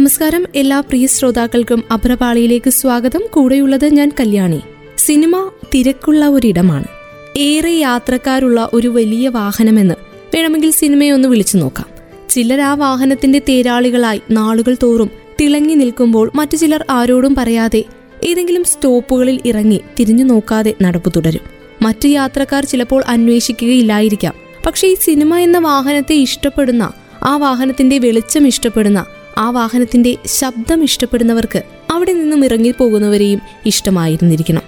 നമസ്കാരം. എല്ലാ പ്രിയ ശ്രോതാക്കൾക്കും അഭ്രപാളിയിലേക്ക് സ്വാഗതം. കൂടെയുള്ളത് ഞാൻ കല്യാണി. സിനിമ തിരക്കുള്ള ഒരിടമാണ്. ഏറെ യാത്രക്കാരുള്ള ഒരു വലിയ വാഹനമെന്ന് വേണമെങ്കിൽ സിനിമയെ ഒന്ന് വിളിച്ചു നോക്കാം. ചിലർ ആ വാഹനത്തിന്റെ തേരാളികളായി നാളുകൾ തോറും തിളങ്ങി നിൽക്കുമ്പോൾ മറ്റു ചിലർ ആരോടും പറയാതെ ഏതെങ്കിലും സ്റ്റോപ്പുകളിൽ ഇറങ്ങി തിരിഞ്ഞു നോക്കാതെ നടപ്പു തുടരും. മറ്റു യാത്രക്കാർ ചിലപ്പോൾ അന്വേഷിക്കുകയില്ലായിരിക്കാം. പക്ഷേ ഈ സിനിമ എന്ന വാഹനത്തെ ഇഷ്ടപ്പെടുന്ന ആ വാഹനത്തിന്റെ വെളിച്ചം ഇഷ്ടപ്പെടുന്ന ആ വാഹനത്തിന്റെ ശബ്ദം ഇഷ്ടപ്പെടുന്നവർക്ക് അവിടെ നിന്നും ഇറങ്ങിപ്പോകുന്നവരെയും ഇഷ്ടമായിരുന്നിരിക്കണം.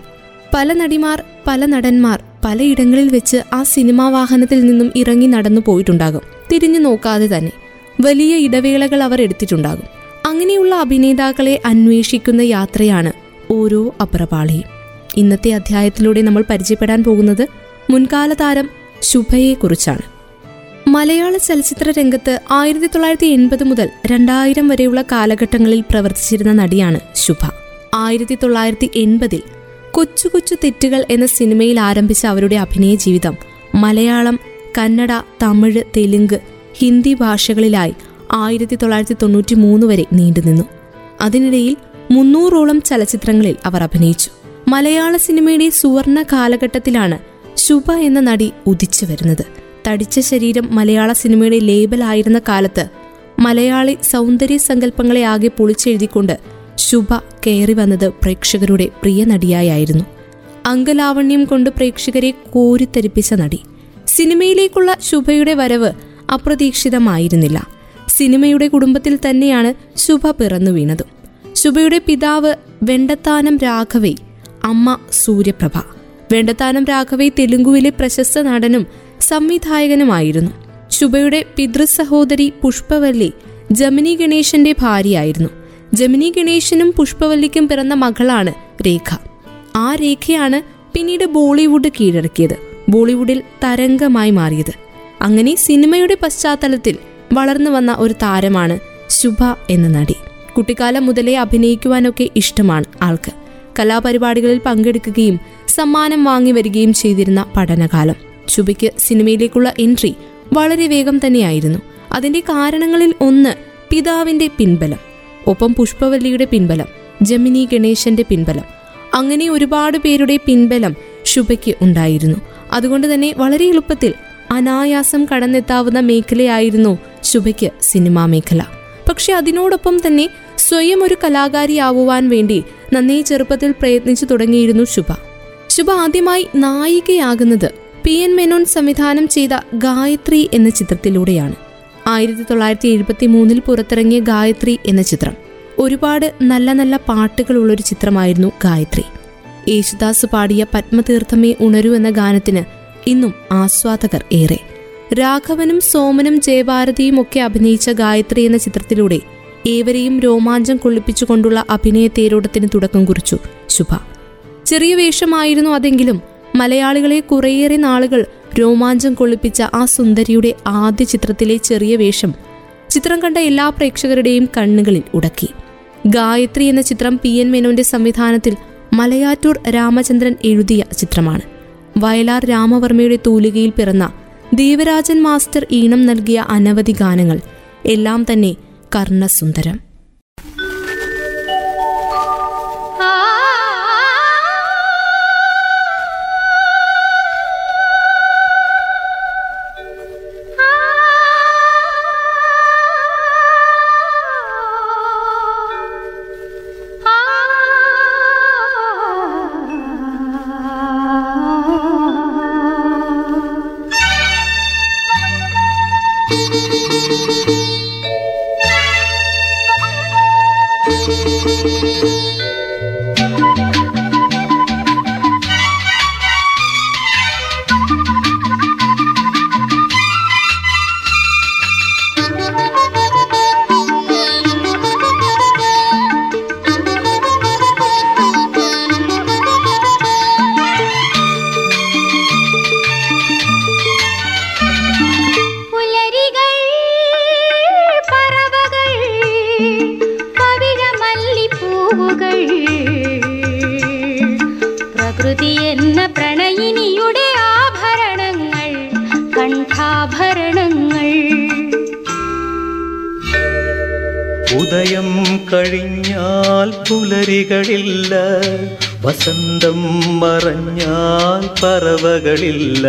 പല നടിമാർ പല നടന്മാർ പലയിടങ്ങളിൽ വെച്ച് ആ സിനിമാ വാഹനത്തിൽ നിന്നും ഇറങ്ങി നടന്നു പോയിട്ടുണ്ടാകും. തിരിഞ്ഞു നോക്കാതെ തന്നെ വലിയ ഇടവേളകൾ അവർ എടുത്തിട്ടുണ്ടാകും. അങ്ങനെയുള്ള അഭിനേതാക്കളെ അന്വേഷിക്കുന്ന യാത്രയാണ് ഓരോ അപ്രപാളിയും ഇന്നത്തെ അധ്യായത്തിലൂടെ നമ്മൾ പരിചയപ്പെടാൻ പോകുന്നത് മുൻകാല താരം ശുഭയെക്കുറിച്ചാണ്. മലയാള ചലച്ചിത്ര രംഗത്ത് ആയിരത്തി തൊള്ളായിരത്തി എൺപത് മുതൽ രണ്ടായിരം വരെയുള്ള കാലഘട്ടങ്ങളിൽ പ്രവർത്തിച്ചിരുന്ന നടിയാണ് ശുഭ. ആയിരത്തി തൊള്ളായിരത്തി എൺപതിൽ കൊച്ചു കൊച്ചു തെറ്റുകൾ എന്ന സിനിമയിൽ ആരംഭിച്ച അവരുടെ അഭിനയ ജീവിതം മലയാളം കന്നഡ തമിഴ് തെലുങ്ക് ഹിന്ദി ഭാഷകളിലായി ആയിരത്തി തൊള്ളായിരത്തി തൊണ്ണൂറ്റി മൂന്ന് വരെ നീണ്ടുനിന്നു. അതിനിടയിൽ മുന്നൂറോളം ചലച്ചിത്രങ്ങളിൽ അവർ അഭിനയിച്ചു. മലയാള സിനിമയുടെ സുവർണ കാലഘട്ടത്തിലാണ് ശുഭ എന്ന നടി ഉദിച്ചു വരുന്നത്. തടിച്ച ശരീരം മലയാള സിനിമയുടെ ലേബലായിരുന്ന കാലത്ത് മലയാളി സൗന്ദര്യ സങ്കല്പങ്ങളെ ആകെ പൊളിച്ചെഴുതിക്കൊണ്ട് ശുഭ കയറി വന്നത് പ്രേക്ഷകരുടെ പ്രിയ നടിയായിരുന്നു അങ്കലാവണ്യം കൊണ്ട് പ്രേക്ഷകരെ കോരിത്തരിപ്പിച്ച നടി. സിനിമയിലേക്കുള്ള ശുഭയുടെ വരവ് അപ്രതീക്ഷിതമായിരുന്നില്ല. സിനിമയുടെ കുടുംബത്തിൽ തന്നെയാണ് ശുഭ പിറന്നു വീണതും. ശുഭയുടെ പിതാവ് വെണ്ടത്താനം രാഘവൈ അമ്മ സൂര്യപ്രഭ. വെണ്ടത്താനം രാഘവൈ തെലുങ്കുവിലെ പ്രശസ്ത നടനും സംവിധായകനുമായിരുന്നു. ശുഭയുടെ പിതൃസഹോദരി പുഷ്പവല്ലി ജമിനി ഗണേശന്റെ ഭാര്യയായിരുന്നു. ജമിനി ഗണേശനും പുഷ്പവല്ലിക്കും പിറന്ന മകളാണ് രേഖ. ആ രേഖയാണ് പിന്നീട് ബോളിവുഡ് കീഴടക്കിയത്. ബോളിവുഡിൽ തരംഗമായി മാറിയത്. അങ്ങനെ സിനിമയുടെ പശ്ചാത്തലത്തിൽ വളർന്നു വന്ന ഒരു താരമാണ് ശുഭ എന്ന നടി. കുട്ടിക്കാലം മുതലേ അഭിനയിക്കുവാനൊക്കെ ഇഷ്ടമാണ് ആൾക്ക്. കലാപരിപാടികളിൽ പങ്കെടുക്കുകയും സമ്മാനം വാങ്ങി വരികയും ചെയ്തിരുന്ന പഠനകാലം. ശുഭയ്ക്ക് സിനിമയിലേക്കുള്ള എൻട്രി വളരെ വേഗം തന്നെയായിരുന്നു. അതിന്റെ കാരണങ്ങളിൽ ഒന്ന് പിതാവിന്റെ പിൻബലം ഒപ്പം പുഷ്പവല്ലിയുടെ പിൻബലം ജമിനി ഗണേശന്റെ പിൻബലം. അങ്ങനെ ഒരുപാട് പേരുടെ പിൻബലം ശുഭയ്ക്ക് ഉണ്ടായിരുന്നു. അതുകൊണ്ട് തന്നെ വളരെ എളുപ്പത്തിൽ അനായാസം കടന്നെത്താവുന്ന മേഖലയായിരുന്നു ശുഭയ്ക്ക് സിനിമാ മേഖല. പക്ഷെ അതിനോടൊപ്പം തന്നെ സ്വയം ഒരു കലാകാരിയാവുവാൻ വേണ്ടി നന്നേ ചെറുപ്പത്തിൽ പ്രയത്നിച്ചു തുടങ്ങിയിരുന്നു ശുഭ. ശുഭ ആദ്യമായി നായികയാകുന്നത് പി എൻ മേനോൻ സംവിധാനം ചെയ്ത ഗായത്രി എന്ന ചിത്രത്തിലൂടെയാണ്. ആയിരത്തി തൊള്ളായിരത്തി എഴുപത്തി മൂന്നിൽ പുറത്തിറങ്ങിയ ഗായത്രി എന്ന ചിത്രം. ഒരുപാട് നല്ല നല്ല പാട്ടുകളുള്ള ഒരു ചിത്രമായിരുന്നു ഗായത്രി. യേശുദാസ് പാടിയ പത്മതീർത്ഥമേ ഉണരു എന്ന ഗാനത്തിന് ഇന്നും ആസ്വാദകർ ഏറെ. രാഘവനും സോമനും ജയഭാരതിയും ഒക്കെ അഭിനയിച്ച ഗായത്രി എന്ന ചിത്രത്തിലൂടെ ഏവരെയും രോമാഞ്ചം കൊള്ളിപ്പിച്ചുകൊണ്ടുള്ള അഭിനയ തേരോടത്തിന് തുടക്കം കുറിച്ചു ശുഭ. ചെറിയ വേഷമായിരുന്നു അതെങ്കിലും മലയാളികളെ കുറേയേറെ നാളുകൾ രോമാഞ്ചം കൊള്ളിപ്പിച്ച ആ സുന്ദരിയുടെ ആദ്യ ചിത്രത്തിലെ ചെറിയ വേഷം ചിത്രം കണ്ട എല്ലാ പ്രേക്ഷകരുടെയും കണ്ണുകളിൽ ഉടക്കി. ഗായത്രി എന്ന ചിത്രം പി എൻ മേനോന്റെ സംവിധാനത്തിൽ മലയാറ്റൂർ രാമചന്ദ്രൻ എഴുതിയ ചിത്രമാണ്. വയലാർ രാമവർമ്മയുടെ തൂലികയിൽ പിറന്ന ദേവരാജൻ മാസ്റ്റർ ഈണം നൽകിയ അനവധി ഗാനങ്ങൾ എല്ലാം തന്നെ കർണസുന്ദരം. ഉദയം കഴിഞ്ഞാൽ പുലരികളില്ല വസന്തം മറഞ്ഞാൽ പറവകളില്ല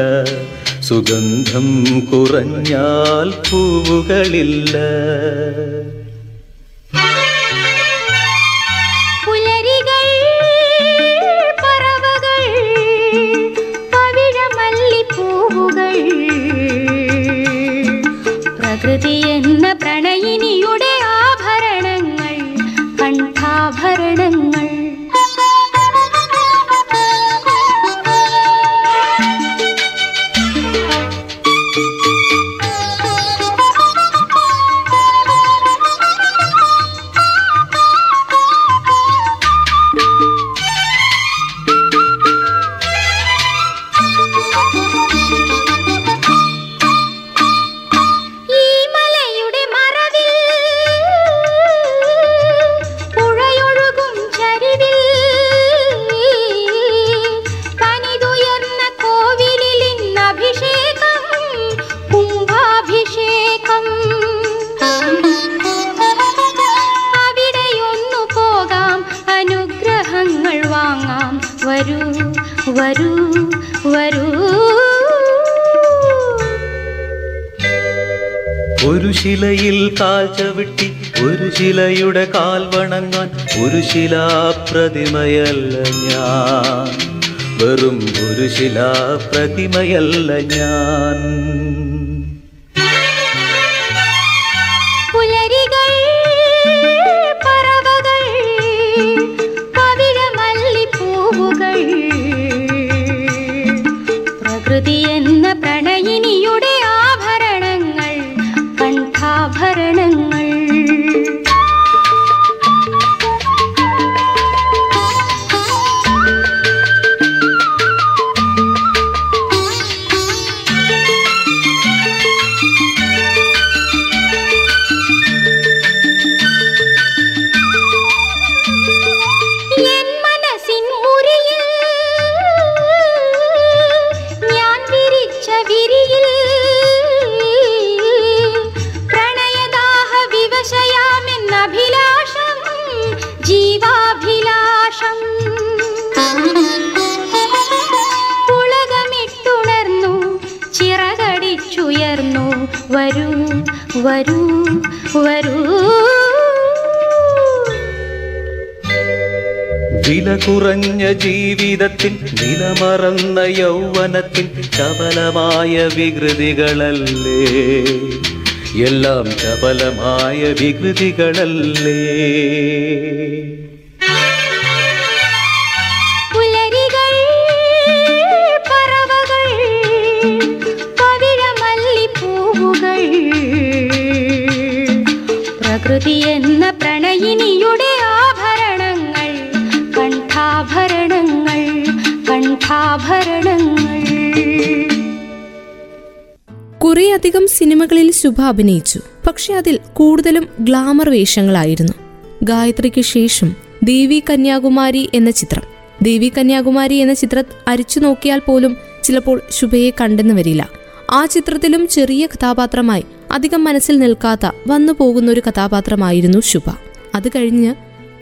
സുഗന്ധം കുറഞ്ഞാൽ പൂവുകളില്ല. വണങ്ങാൻ ഒരു ശിലാപ്രതിമയല്ല ഞാൻ. വെറും ഒരു ശിലാപ്രതിമയല്ല ഞാൻ. വരൂ വരൂ. വില കുറഞ്ഞ ജീവിതത്തിൽ നിലമറന്ന യൗവനത്തിൽ ചപലമായ വികൃതികളല്ലേ? എല്ലാം ചപലമായ വികൃതികളല്ലേ? പ്രകൃതി എന്ന പ്രണയിനിയുടെ ആഭരണങ്ങൾ കണ്ഠാഭരണങ്ങൾ കണ്ഠാഭരണങ്ങൾ. കുറേയധികം സിനിമകളിൽ ശുഭ അഭിനയിച്ചു. പക്ഷെ അതിൽ കൂടുതലും ഗ്ലാമർ വേഷങ്ങളായിരുന്നു. ഗായത്രിക്ക് ശേഷം ദേവി കന്യാകുമാരി എന്ന ചിത്രം. ദേവി കന്യാകുമാരി എന്ന ചിത്രം അരിച്ചു നോക്കിയാൽ പോലും ചിലപ്പോൾ ശുഭയെ കണ്ടെന്ന് വരില്ല. ആ ചിത്രത്തിലും ചെറിയ കഥാപാത്രമായി അധികം മനസ്സിൽ നിൽക്കാത്ത വന്നു പോകുന്ന ഒരു കഥാപാത്രമായിരുന്നു ശുഭ. അത് കഴിഞ്ഞ്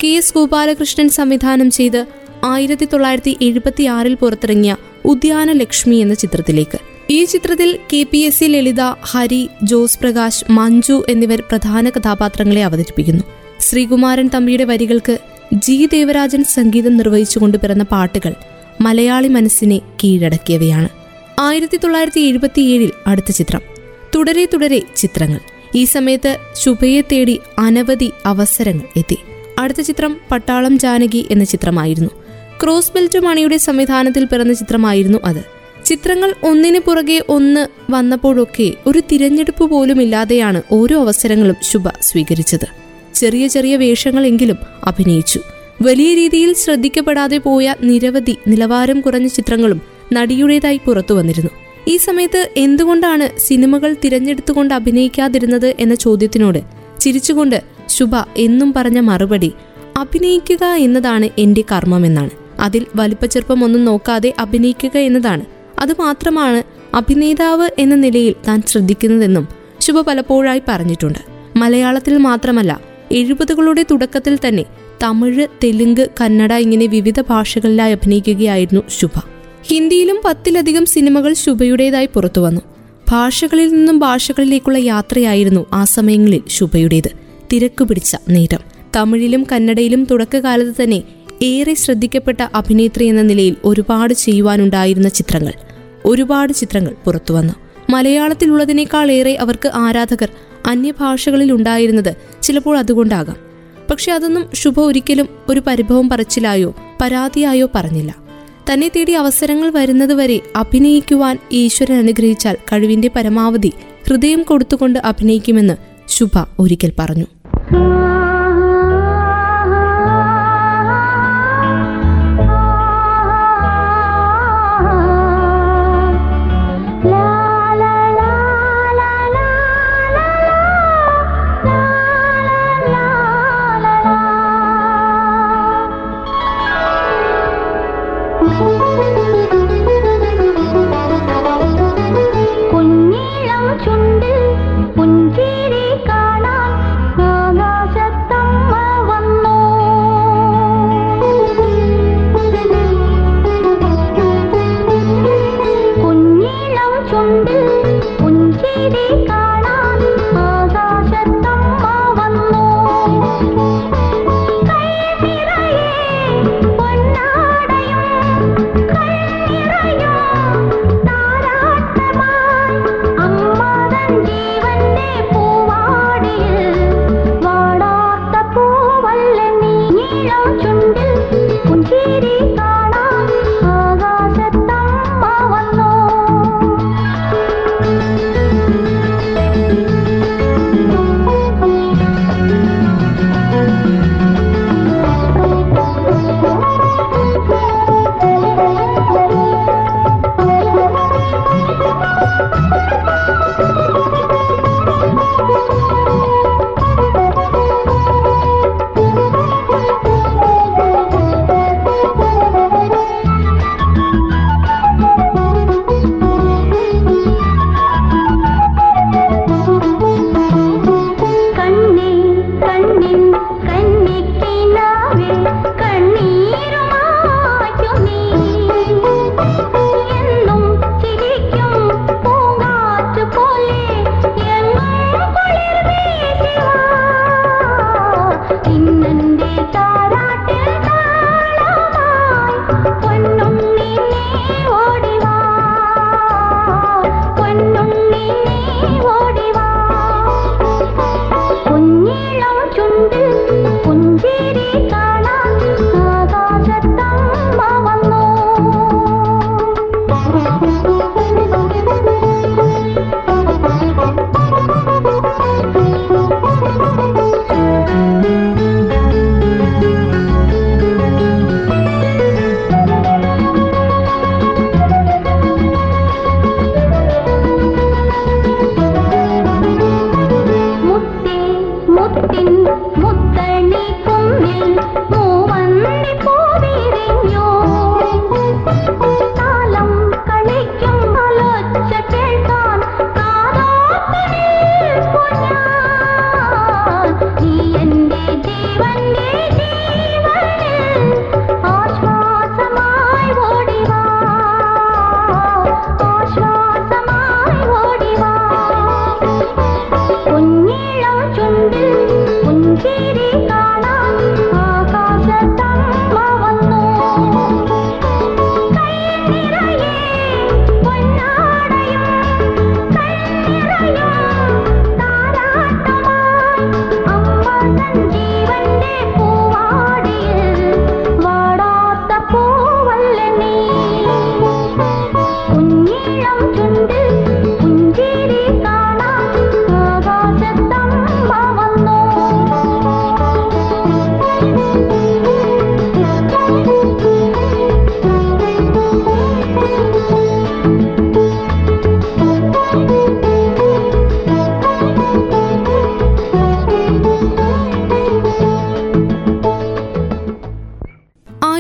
കെ എസ് ഗോപാലകൃഷ്ണൻ സംവിധാനം ചെയ്ത് ആയിരത്തി തൊള്ളായിരത്തി എഴുപത്തി ആറിൽ പുറത്തിറങ്ങിയ ഉദ്യാന ലക്ഷ്മി എന്ന ചിത്രത്തിലേക്ക്. ഈ ചിത്രത്തിൽ K P S C Lalitha Hari Jose Prakash Manju എന്നിവർ പ്രധാന കഥാപാത്രങ്ങളെ അവതരിപ്പിക്കുന്നു. ശ്രീകുമാരൻ തമ്പിയുടെ വരികൾക്ക് ജി ദേവരാജൻ സംഗീതം നിർവഹിച്ചുകൊണ്ട് പിറന്ന പാട്ടുകൾ മലയാളി മനസ്സിനെ കീഴടക്കിയവയാണ്. ആയിരത്തി തൊള്ളായിരത്തി എഴുപത്തിയേഴിൽ അടുത്ത ചിത്രം. തുടരെ തുടരെ ചിത്രങ്ങൾ. ഈ സമയത്ത് ശുഭയെ തേടി അനവധി അവസരങ്ങൾ എത്തി. അടുത്ത ചിത്രം പട്ടാളം ജാനകി എന്ന ചിത്രമായിരുന്നു. ക്രോസ് ബെൽറ്റ് മണിയുടെ സംവിധാനത്തിൽ പിറന്ന ചിത്രമായിരുന്നു അത്. ചിത്രങ്ങൾ ഒന്നിനു പുറകെ ഒന്ന് വന്നപ്പോഴൊക്കെ ഒരു തിരഞ്ഞെടുപ്പ് പോലും ഇല്ലാതെയാണ് ഓരോ അവസരങ്ങളും ശുഭ സ്വീകരിച്ചത്. ചെറിയ ചെറിയ വേഷങ്ങളെങ്കിലും അഭിനയിച്ചു. വലിയ രീതിയിൽ ശ്രദ്ധിക്കപ്പെടാതെ പോയ നിരവധി നിലവാരം കുറഞ്ഞ ചിത്രങ്ങളും നടിയുടേതായി പുറത്തു വന്നിരുന്നു. ഈ സമയത്ത് എന്തുകൊണ്ടാണ് സിനിമകൾ തിരഞ്ഞെടുത്തുകൊണ്ട് അഭിനയിക്കാതിരുന്നത് എന്ന ചോദ്യത്തിനോട് ചിരിച്ചുകൊണ്ട് ശുഭ എന്നും പറഞ്ഞ മറുപടി അഭിനയിക്കുക എന്നതാണ് എന്റെ കർമ്മമെന്നാണ് അതിൽ വലിപ്പച്ചെറുപ്പമൊന്നും നോക്കാതെ അഭിനയിക്കുക എന്നതാണ്. അതുമാത്രമാണ് അഭിനേതാവ് എന്ന നിലയിൽ താൻ ശ്രദ്ധിക്കുന്നതെന്നും ശുഭ പലപ്പോഴായി പറഞ്ഞിട്ടുണ്ട്. മലയാളത്തിൽ മാത്രമല്ല എഴുപതുകളുടെ തുടക്കത്തിൽ തന്നെ തമിഴ് തെലുങ്ക് കന്നഡ ഇങ്ങനെ വിവിധ ഭാഷകളിലായി അഭിനയിക്കുകയായിരുന്നു ശുഭ. ഹിന്ദിയിലും പത്തിലധികം സിനിമകൾ ശുഭയുടേതായി പുറത്തുവന്നു. ഭാഷകളിൽ നിന്നും ഭാഷകളിലേക്കുള്ള യാത്രയായിരുന്നു ആ സമയങ്ങളിൽ ശുഭയുടേത്. തിരക്കു പിടിച്ച നേരം. തമിഴിലും കന്നഡയിലും തുടക്കകാലത്ത് തന്നെ ഏറെ ശ്രദ്ധിക്കപ്പെട്ട അഭിനേത്രി എന്ന നിലയിൽ ഒരുപാട് ചെയ്യുവാനുണ്ടായിരുന്ന ചിത്രങ്ങൾ. ഒരുപാട് ചിത്രങ്ങൾ പുറത്തുവന്നു. മലയാളത്തിലുള്ളതിനേക്കാൾ ഏറെ അവർക്ക് ആരാധകർ അന്യഭാഷകളിൽ ഉണ്ടായിരുന്നത് ചിലപ്പോൾ അതുകൊണ്ടാകാം. പക്ഷെ അതൊന്നും ശുഭ ഒരിക്കലും ഒരു പരിഭവം പറച്ചിലായോ പരാതിയായോ പറഞ്ഞില്ല. തന്നെ തേടി അവസരങ്ങൾ വരുന്നതുവരെ അഭിനയിക്കുവാൻ ഈശ്വരൻ അനുഗ്രഹിച്ചാൽ കഴിവിന്റെ പരമാവധി ഹൃദയം കൊടുത്തുകൊണ്ട് അഭിനയിക്കുമെന്ന് ശുഭ ഒരിക്കൽ പറഞ്ഞു. 半支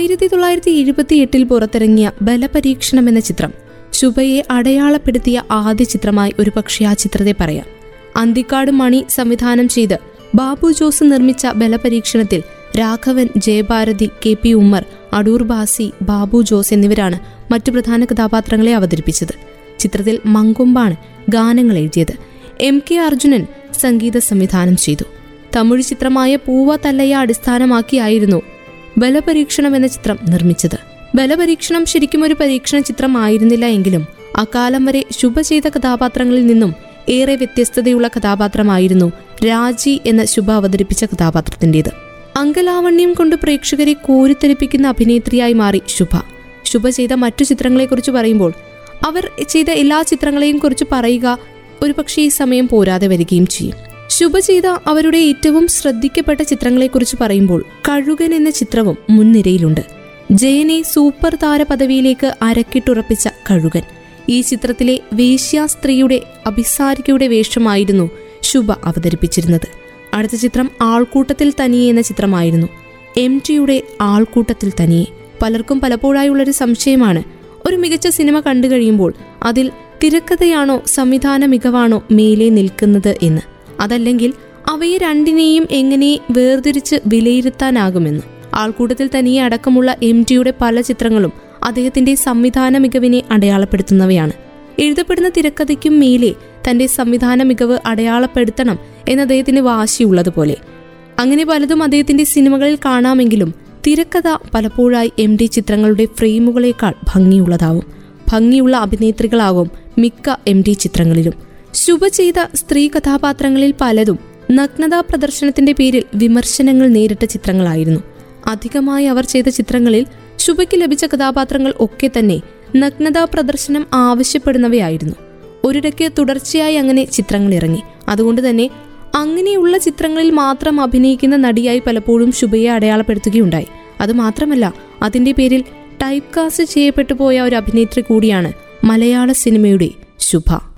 എഴുപത്തിയെട്ടിൽ പുറത്തിറങ്ങിയ ബലപരീക്ഷണം എന്ന ചിത്രം ശുഭയെ അടയാളപ്പെടുത്തിയ ആദ്യ ചിത്രമായി ഒരുപക്ഷെ ആ ചിത്രത്തെ പറയാം. അന്തിക്കാട് മണി സംവിധാനം ചെയ്ത് ബാബു ജോസ് നിർമ്മിച്ച ബലപരീക്ഷണത്തിൽ രാഘവൻ ജയഭാരതി കെ പി ഉമ്മർ അടൂർ ബാസി ബാബു ജോസ് എന്നിവരാണ് മറ്റു പ്രധാന കഥാപാത്രങ്ങളെ അവതരിപ്പിച്ചത്. ചിത്രത്തിൽ മങ്കൊമ്പാണ് ഗാനങ്ങൾ എഴുതിയത്. എം കെ അർജുനൻ സംഗീത സംവിധാനം ചെയ്തു. തമിഴ് ചിത്രമായ പൂവ തല്ലയ്യ അടിസ്ഥാനമാക്കിയായിരുന്നു ബലപരീക്ഷണം എന്ന ചിത്രം നിർമ്മിച്ചത്. ബലപരീക്ഷണം ശരിക്കും ഒരു പരീക്ഷണ ചിത്രമായിരുന്നില്ല എങ്കിലും അക്കാലം വരെ ശുഭ ചെയ്ത കഥാപാത്രങ്ങളിൽ നിന്നും ഏറെ വ്യത്യസ്തതയുള്ള കഥാപാത്രമായിരുന്നു രാജി എന്ന ശുഭ അവതരിപ്പിച്ച കഥാപാത്രത്തിന്റേത് അങ്കലാവണ്യം കൊണ്ട് പ്രേക്ഷകരെ കോരിത്തെപ്പിക്കുന്ന അഭിനേത്രിയായി മാറി ശുഭ. ശുഭ ചെയ്ത മറ്റു ചിത്രങ്ങളെക്കുറിച്ച് പറയുമ്പോൾ അവർ ചെയ്ത എല്ലാ ചിത്രങ്ങളെയും കുറിച്ച് പറയുക ഒരുപക്ഷെ ഈ സമയം പോരാതെ വരികയും ചെയ്യും. ശുഭ ചെയ്ത അവരുടെ ഏറ്റവും ശ്രദ്ധിക്കപ്പെട്ട ചിത്രങ്ങളെക്കുറിച്ച് പറയുമ്പോൾ കഴുകൻ എന്ന ചിത്രവും മുൻനിരയിലുണ്ട്. ജയനെ സൂപ്പർ താര പദവിയിലേക്ക് അരക്കിട്ടുറപ്പിച്ച കഴുകൻ. ഈ ചിത്രത്തിലെ വേശ്യാ സ്ത്രീയുടെ അഭിസാരികയുടെ വേഷമായിരുന്നു ശുഭ അവതരിപ്പിച്ചിരുന്നത്. അടുത്ത ചിത്രം ആൾക്കൂട്ടത്തിൽ തനിയെ എന്ന ചിത്രമായിരുന്നു. എം ടിയുടെ ആൾക്കൂട്ടത്തിൽ തനിയെ. പലർക്കും പലപ്പോഴായുള്ളൊരു സംശയമാണ് ഒരു മികച്ച സിനിമ കണ്ടു കഴിയുമ്പോൾ അതിൽ തിരക്കഥയാണോ സംവിധാന മികവാണോ മേലെ നിൽക്കുന്നത് എന്ന്. അതല്ലെങ്കിൽ അവയെ രണ്ടിനെയും എങ്ങനെ വേർതിരിച്ച് വിലയിരുത്താനാകുമെന്ന്. ആൾക്കൂട്ടത്തിൽ തനിയെ അടക്കമുള്ള എം ടിയുടെ പല ചിത്രങ്ങളും അദ്ദേഹത്തിന്റെ സംവിധാന മികവിനെ അടയാളപ്പെടുത്തുന്നവയാണ്. എഴുതപ്പെടുന്ന തിരക്കഥയ്ക്കും മേലെ തന്റെ സംവിധാന മികവ് അടയാളപ്പെടുത്തണം എന്ന അദ്ദേഹത്തിന് വാശിയുള്ളതുപോലെ അങ്ങനെ പലതും അദ്ദേഹത്തിന്റെ സിനിമകളിൽ കാണാമെങ്കിലും തിരക്കഥ പലപ്പോഴായി എം ഡി ചിത്രങ്ങളുടെ ഫ്രെയിമുകളേക്കാൾ ഭംഗിയുള്ളതാവും. ഭംഗിയുള്ള അഭിനേത്രികളാകും മിക്ക എം ഡി ചിത്രങ്ങളിലും. ശുഭ ചെയ്ത സ്ത്രീ കഥാപാത്രങ്ങളിൽ പലതും നഗ്നതാ പ്രദർശനത്തിന്റെ പേരിൽ വിമർശനങ്ങൾ നേരിട്ട ചിത്രങ്ങളായിരുന്നു. അധികമായി അവർ ചെയ്ത ചിത്രങ്ങളിൽ ശുഭയ്ക്ക് ലഭിച്ച കഥാപാത്രങ്ങൾ ഒക്കെ തന്നെ നഗ്നതാ പ്രദർശനം ആവശ്യപ്പെടുന്നവയായിരുന്നു. ഒരിടയ്ക്ക് തുടർച്ചയായി അങ്ങനെ ചിത്രങ്ങൾ ഇറങ്ങി. അതുകൊണ്ട് തന്നെ അങ്ങനെയുള്ള ചിത്രങ്ങളിൽ മാത്രം അഭിനയിക്കുന്ന നടിയായി പലപ്പോഴും ശുഭയെ അടയാളപ്പെടുത്തുകയുണ്ടായി. അതുമാത്രമല്ല അതിന്റെ പേരിൽ ടൈപ്പ് കാസ്റ്റ് ചെയ്യപ്പെട്ടു പോയ ഒരു അഭിനേത്രി കൂടിയാണ് മലയാള സിനിമയുടെ ശുഭ.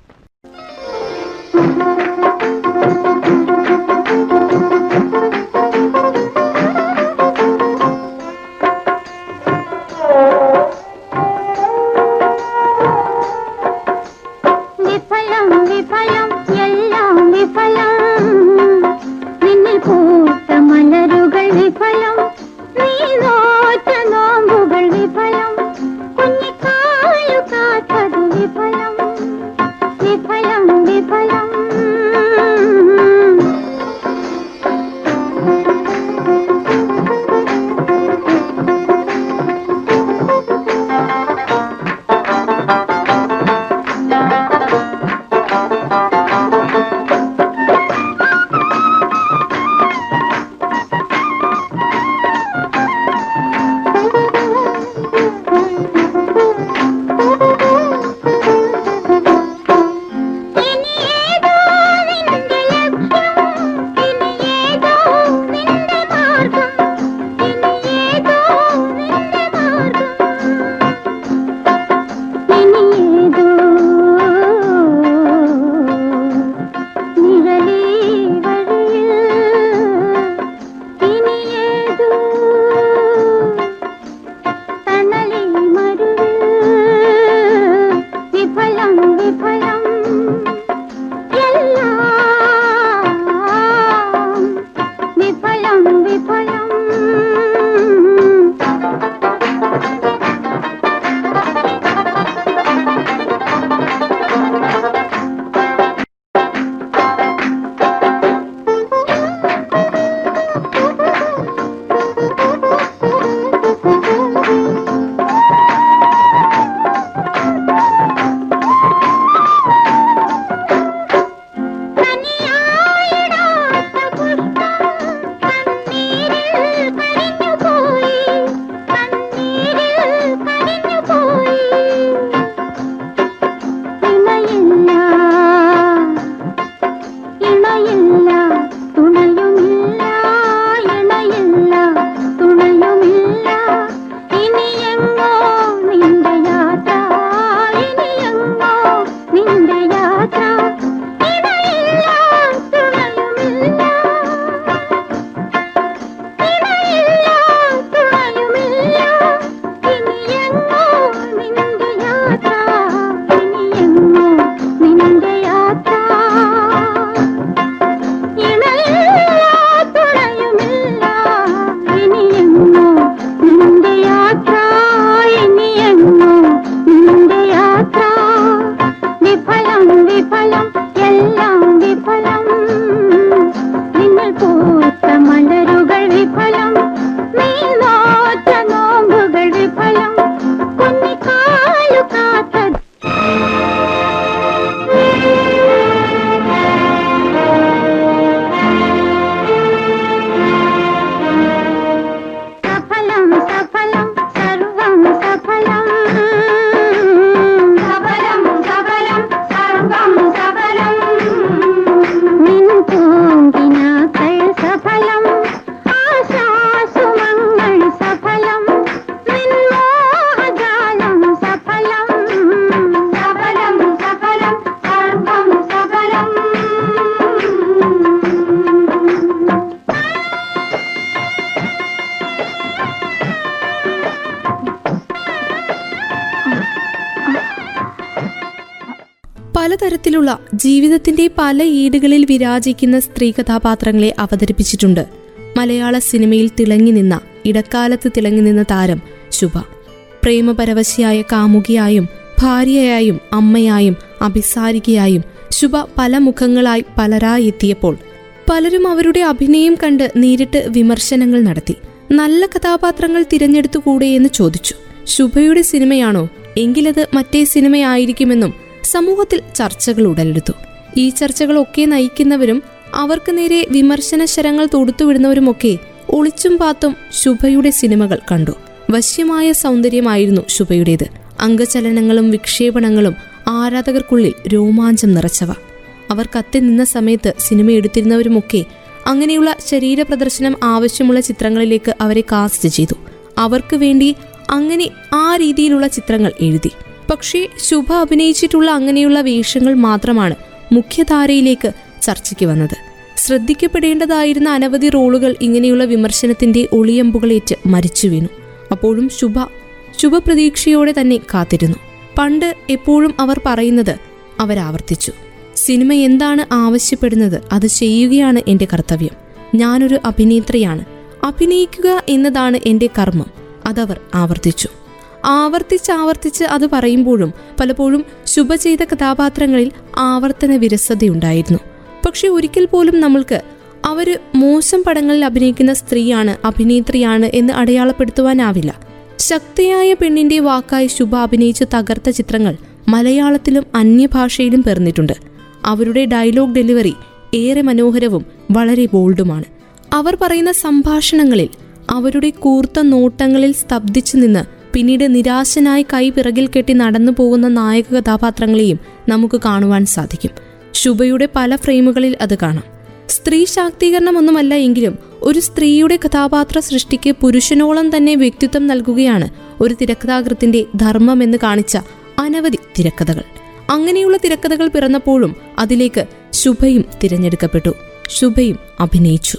ജീവിതത്തിന്റെ പല ഈടുകളിൽ വിരാജിക്കുന്ന സ്ത്രീ കഥാപാത്രങ്ങളെ അവതരിപ്പിച്ചിട്ടുണ്ട്. മലയാള സിനിമയിൽ തിളങ്ങി നിന്ന ഇടക്കാലത്ത് തിളങ്ങി നിന്ന താരം ശുഭ. പ്രേമപരവശിയായ കാമുകിയായും ഭാര്യയായും അമ്മയായും അഭിസാരികയായും ശുഭ പല മുഖങ്ങളായി പലരായി എത്തിയപ്പോൾ പലരും അവരുടെ അഭിനയം കണ്ട് നേരിട്ട് വിമർശനങ്ങൾ നടത്തി. നല്ല കഥാപാത്രങ്ങൾ തിരഞ്ഞെടുത്തുകൂടെ എന്ന് ചോദിച്ചു. ശുഭയുടെ സിനിമയാണോ? എങ്കിലത് മറ്റേ സിനിമയായിരിക്കുമെന്നും സമൂഹത്തിൽ ചർച്ചകൾ ഉടലെടുത്തു. ഈ ചർച്ചകളൊക്കെ നയിക്കുന്നവരും അവർക്ക് നേരെ വിമർശന ശരങ്ങൾ തൊടുത്തുവിടുന്നവരുമൊക്കെ ഒളിച്ചും പാത്തും ശുഭയുടെ സിനിമകൾ കണ്ടു. വശ്യമായ സൗന്ദര്യമായിരുന്നു ശുഭയുടേത്. അംഗചലനങ്ങളും വിക്ഷേപണങ്ങളും ആരാധകർക്കുള്ളിൽ രോമാഞ്ചം നിറച്ചവ. അവർ കത്തി നിന്ന സമയത്ത് സിനിമ എടുത്തിരുന്നവരുമൊക്കെ അങ്ങനെയുള്ള ശരീര പ്രദർശനം ആവശ്യമുള്ള ചിത്രങ്ങളിലേക്ക് അവരെ കാസ്റ്റ് ചെയ്തു. അവർക്ക് വേണ്ടി അങ്ങനെ ആ രീതിയിലുള്ള ചിത്രങ്ങൾ എഴുതി. പക്ഷേ ശുഭ അഭിനയിച്ചിട്ടുള്ള അങ്ങനെയുള്ള വേഷങ്ങൾ മാത്രമാണ് മുഖ്യധാരയിലേക്ക് ചർച്ചയ്ക്ക് വന്നത്. ശ്രദ്ധിക്കപ്പെടേണ്ടതായിരുന്ന അനവധി റോളുകൾ ഇങ്ങനെയുള്ള വിമർശനത്തിന്റെ ഒളിയമ്പുകളേറ്റ് മരിച്ചു വീണു. അപ്പോഴും ശുഭ ശുഭപ്രതീക്ഷയോടെ തന്നെ കാത്തിരുന്നു. പണ്ട് എപ്പോഴും അവർ പറയുന്നത് അവരാവർത്തിച്ചു. സിനിമ എന്താണ് ആവശ്യപ്പെടുന്നത് അത് ചെയ്യുകയാണ് എന്റെ കർത്തവ്യം. ഞാനൊരു അഭിനേത്രിയാണ്. അഭിനയിക്കുക എന്നതാണ് എന്റെ കർമ്മം. അതവർ ആവർത്തിച്ചു. ആവർത്തിച്ചാവർത്തിച്ച് അത് പറയുമ്പോഴും പലപ്പോഴും ശുഭ ചെയ്ത കഥാപാത്രങ്ങളിൽ ആവർത്തന വിരസതയുണ്ടായിരുന്നു. പക്ഷെ ഒരിക്കൽ പോലും നമ്മൾക്ക് അവർ മോശം പടങ്ങളിൽ അഭിനയിക്കുന്ന സ്ത്രീയാണ് അഭിനേത്രിയാണ് എന്ന് അടയാളപ്പെടുത്തുവാനാവില്ല. ശക്തിയായ പെണ്ണിന്റെ വാക്കായി ശുഭ അഭിനയിച്ച് തകർത്ത ചിത്രങ്ങൾ മലയാളത്തിലും അന്യഭാഷയിലും പേർന്നിട്ടുണ്ട്. അവരുടെ ഡയലോഗ് ഡെലിവറി ഏറെ മനോഹരവും വളരെ ബോൾഡുമാണ്. അവർ പറയുന്ന സംഭാഷണങ്ങളിൽ അവരുടെ കൂർത്ത നോട്ടങ്ങളിൽ സ്തബ്ധിച്ചു നിന്ന് പിന്നീട് നിരാശനായി കൈ പിറകിൽ കെട്ടി നടന്നു പോകുന്ന നായക കഥാപാത്രങ്ങളെയും നമുക്ക് കാണുവാൻ സാധിക്കും. ശുഭയുടെ പല ഫ്രെയിമുകളിൽ അത് കാണാം. സ്ത്രീ ശാക്തീകരണമൊന്നുമല്ല എങ്കിലും ഒരു സ്ത്രീയുടെ കഥാപാത്ര സൃഷ്ടിക്ക് പുരുഷനോളം തന്നെ വ്യക്തിത്വം നൽകുകയാണ് ഒരു തിരക്കഥാകൃത്തിന്റെ ധർമ്മം എന്ന് കാണിച്ച അനവധി തിരക്കഥകൾ. അങ്ങനെയുള്ള തിരക്കഥകൾ പിറന്നപ്പോഴും അതിലേക്ക് ശുഭയും തിരഞ്ഞെടുക്കപ്പെട്ടു. ശുഭയും അഭിനയിച്ചു.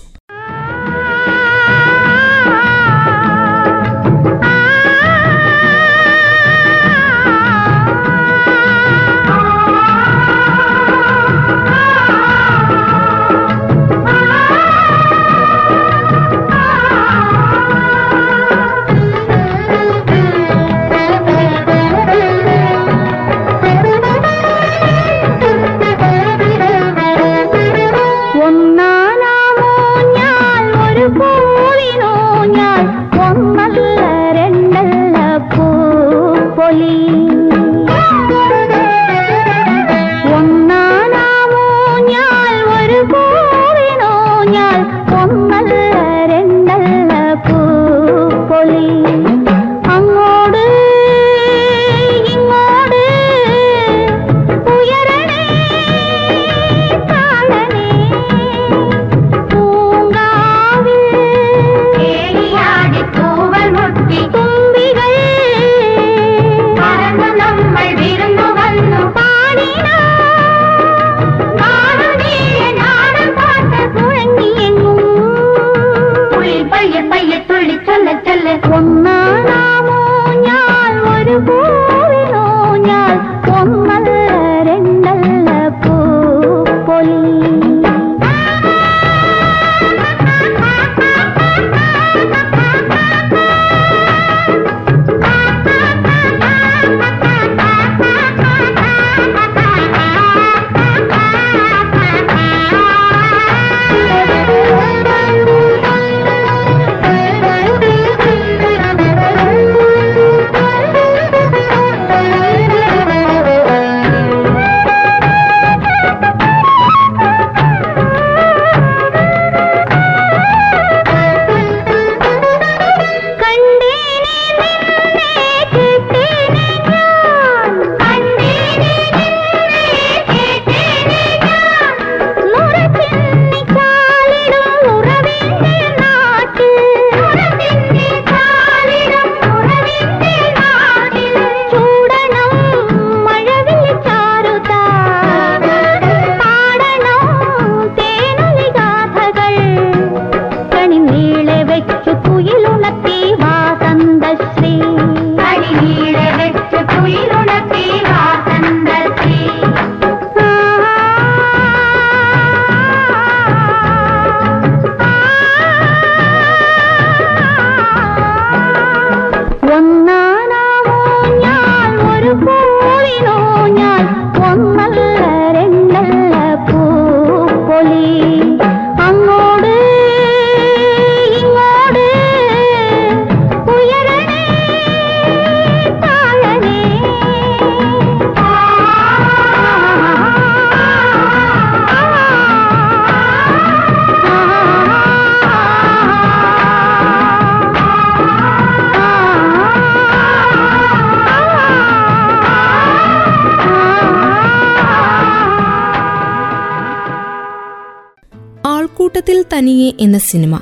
തനിയെ എന്ന സിനിമ.